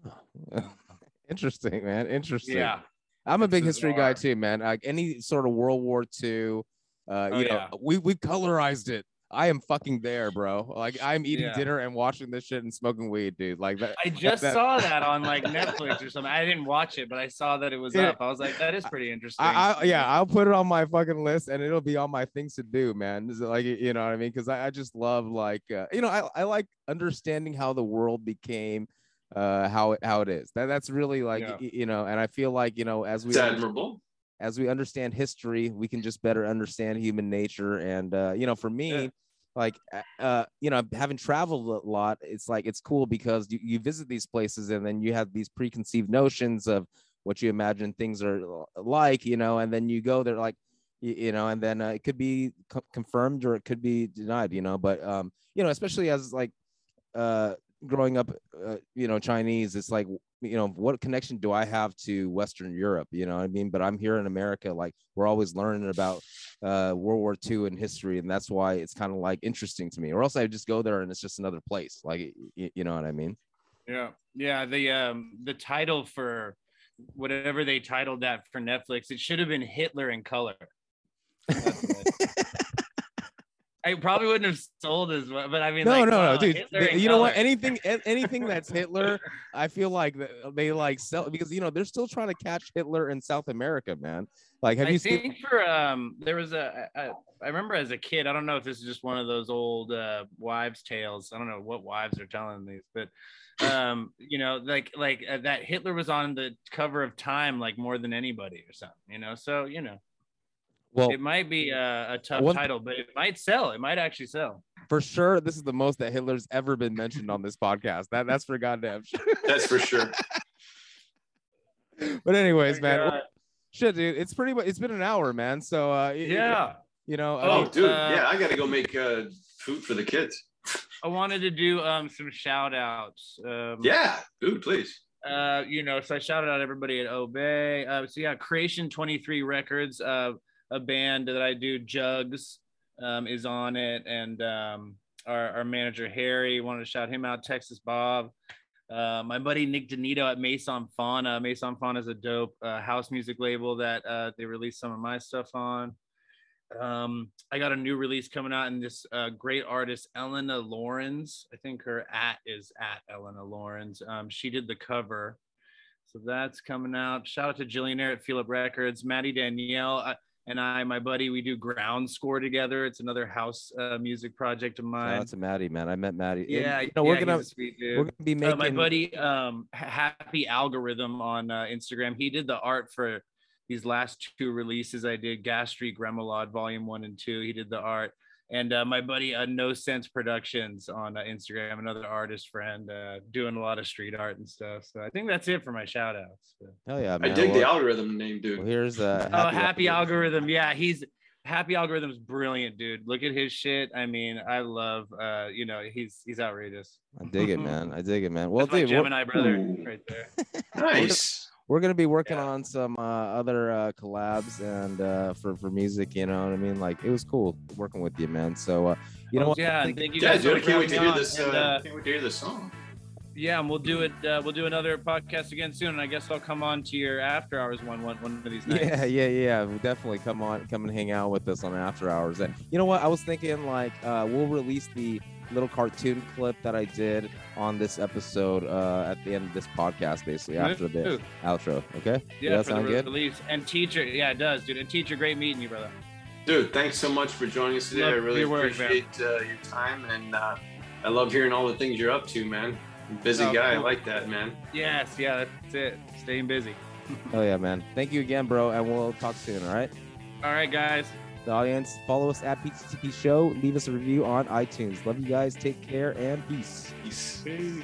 Interesting, man. Interesting. Yeah. I'm a big It's history guy too, man. Like any sort of World War II, uh, Oh, you know, yeah. we we colorized it. I am fucking there, bro. Like I'm eating Yeah. dinner and watching this shit and smoking weed, dude. Like that. I just that- saw that on like Netflix or something. I didn't watch it, but I saw that it was Yeah. up. I was like, that is pretty interesting. I, I yeah, I'll put it on my fucking list and it'll be on my things to do, man. Is it like you know what I mean? Because I, I just love like uh, you know I, I like understanding how the world became uh how it how it is. That that's really like Yeah. y- you know, and I feel like you know as we It's under- admirable. As we understand history, we can just better understand human nature. And uh, you know, for me, Yeah. like uh, uh, you know, having traveled a lot, it's like it's cool because you, you visit these places and then you have these preconceived notions of what you imagine things are like, you know, and then you go there like you, you know, and then uh, it could be co- confirmed or it could be denied, you know. But um, you know, especially as like uh growing up uh, you know chinese it's like you know what connection do i have to western europe you know what i mean but i'm here in america like we're always learning about uh world war ii and history and that's why it's kind of like interesting to me or else i just go there and it's just another place like you, you know what i mean Yeah, yeah. The um the title for whatever they titled that for Netflix, it should have been Hitler in color. I probably wouldn't have sold as well, but I mean, no, like, no, wow, no, dude. They- you know what? Anything, anything that's Hitler, I feel like they like sell because you know they're still trying to catch Hitler in South America, man. Like, have I you seen? for um, there was a, a I remember as a kid. I don't know if this is just one of those old uh, wives' tales. I don't know what wives are telling these, but um, you know, like like uh, that Hitler was on the cover of Time like more than anybody or something. You know, so you know, Well, it might be a, a tough one- title, but it might sell. It might actually sell. for sure, this is the most that Hitler's ever been mentioned on this podcast. That that's for goddamn sure. That's for sure. But anyways, Oh, man, God. shit, dude, it's pretty. mu- It's been an hour, man. So uh, y- y- Yeah. you know. I Oh, mean- dude, uh, yeah, I gotta go make uh, food for the kids. I wanted to do um some shout outs. Um, Yeah, dude, please. uh, you know, so I shouted out everybody at Obey. Uh, so yeah, Creation 23 Records, uh, a band that I do, Jugs, um, is on it, and um, our, our manager Harry wanted to shout him out. Texas Bob, uh, my buddy Nick Danito at Mason Fauna. Mason Fauna is a dope uh, house music label that uh, they released some of my stuff on. Um, I got a new release coming out, and this uh, great artist, Elena Lawrence. I think her at is at Elena Lawrence. Um, she did the cover, so that's coming out. Shout out to Jillionaire at Philip Records, Maddie Danielle, uh, and I, my buddy, we do Ground Score together. It's another house uh, music project of Shout mine. out to Maddie, man. I met Maddie. And, Yeah, you know, we're gonna he's a sweet dude. we're gonna be Uh, making my buddy, um, Happy Algorithm on uh, Instagram. He did the art for these last two releases I did, Gastric Remoulade Volume One and Two. He did the art, and uh, my buddy, uh, No Sense Productions on uh, Instagram, another artist friend, uh, doing a lot of street art and stuff. So I think that's it for my shout outs. Hell yeah, man. I man. dig the algorithm name, dude. well, here's uh. Oh, Happy Algorithm. Yeah, he's Happy Algorithm's brilliant, dude. Look at his shit. I mean, I love. uh, You know, he's he's outrageous. I dig it, man. I dig it, man. Well, That's my dude, we're- Gemini brother right there. Nice. we're gonna be working on some uh, other uh, collabs and uh, for for music. You know what I mean? Like it was cool working with you, man. So uh, you know what? Yeah, and thank you guys. so dude, I much can't for wait to having hear this. on, Uh, and, uh, can't wait to hear this song. yeah, and we'll do it. Uh, we'll do another podcast again soon. And I guess I'll come on to your after hours one one one of these nights. Yeah, yeah, yeah. We'll definitely come on, come and hang out with us on After Hours. And you know what? I was thinking like uh, we'll release the little cartoon clip that I did on this episode uh, at the end of this podcast, basically after the Ooh. outro. Okay? Yeah, Does that for sound good? release. And teacher, yeah, it does, dude. And teacher, great meeting you, brother. Dude, thanks so much for joining us today. Love I really your work, appreciate uh, your time, and uh, I love hearing all the things you're up to, man. Busy Oh, guy, I like that, man. Yes, yeah, that's it. Staying busy. Oh yeah, man. Thank you again, bro, and we'll talk soon. All right. All right, guys. The audience, follow us at PTTP Show. Leave us a review on iTunes. Love you guys. Take care and peace. Peace. Peace.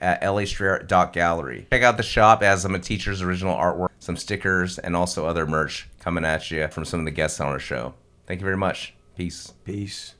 at lastrayer.gallery. Check out the shop as some of teacher's original artwork, some stickers, and also other merch coming at you from some of the guests on our show. Thank you very much. Peace. Peace.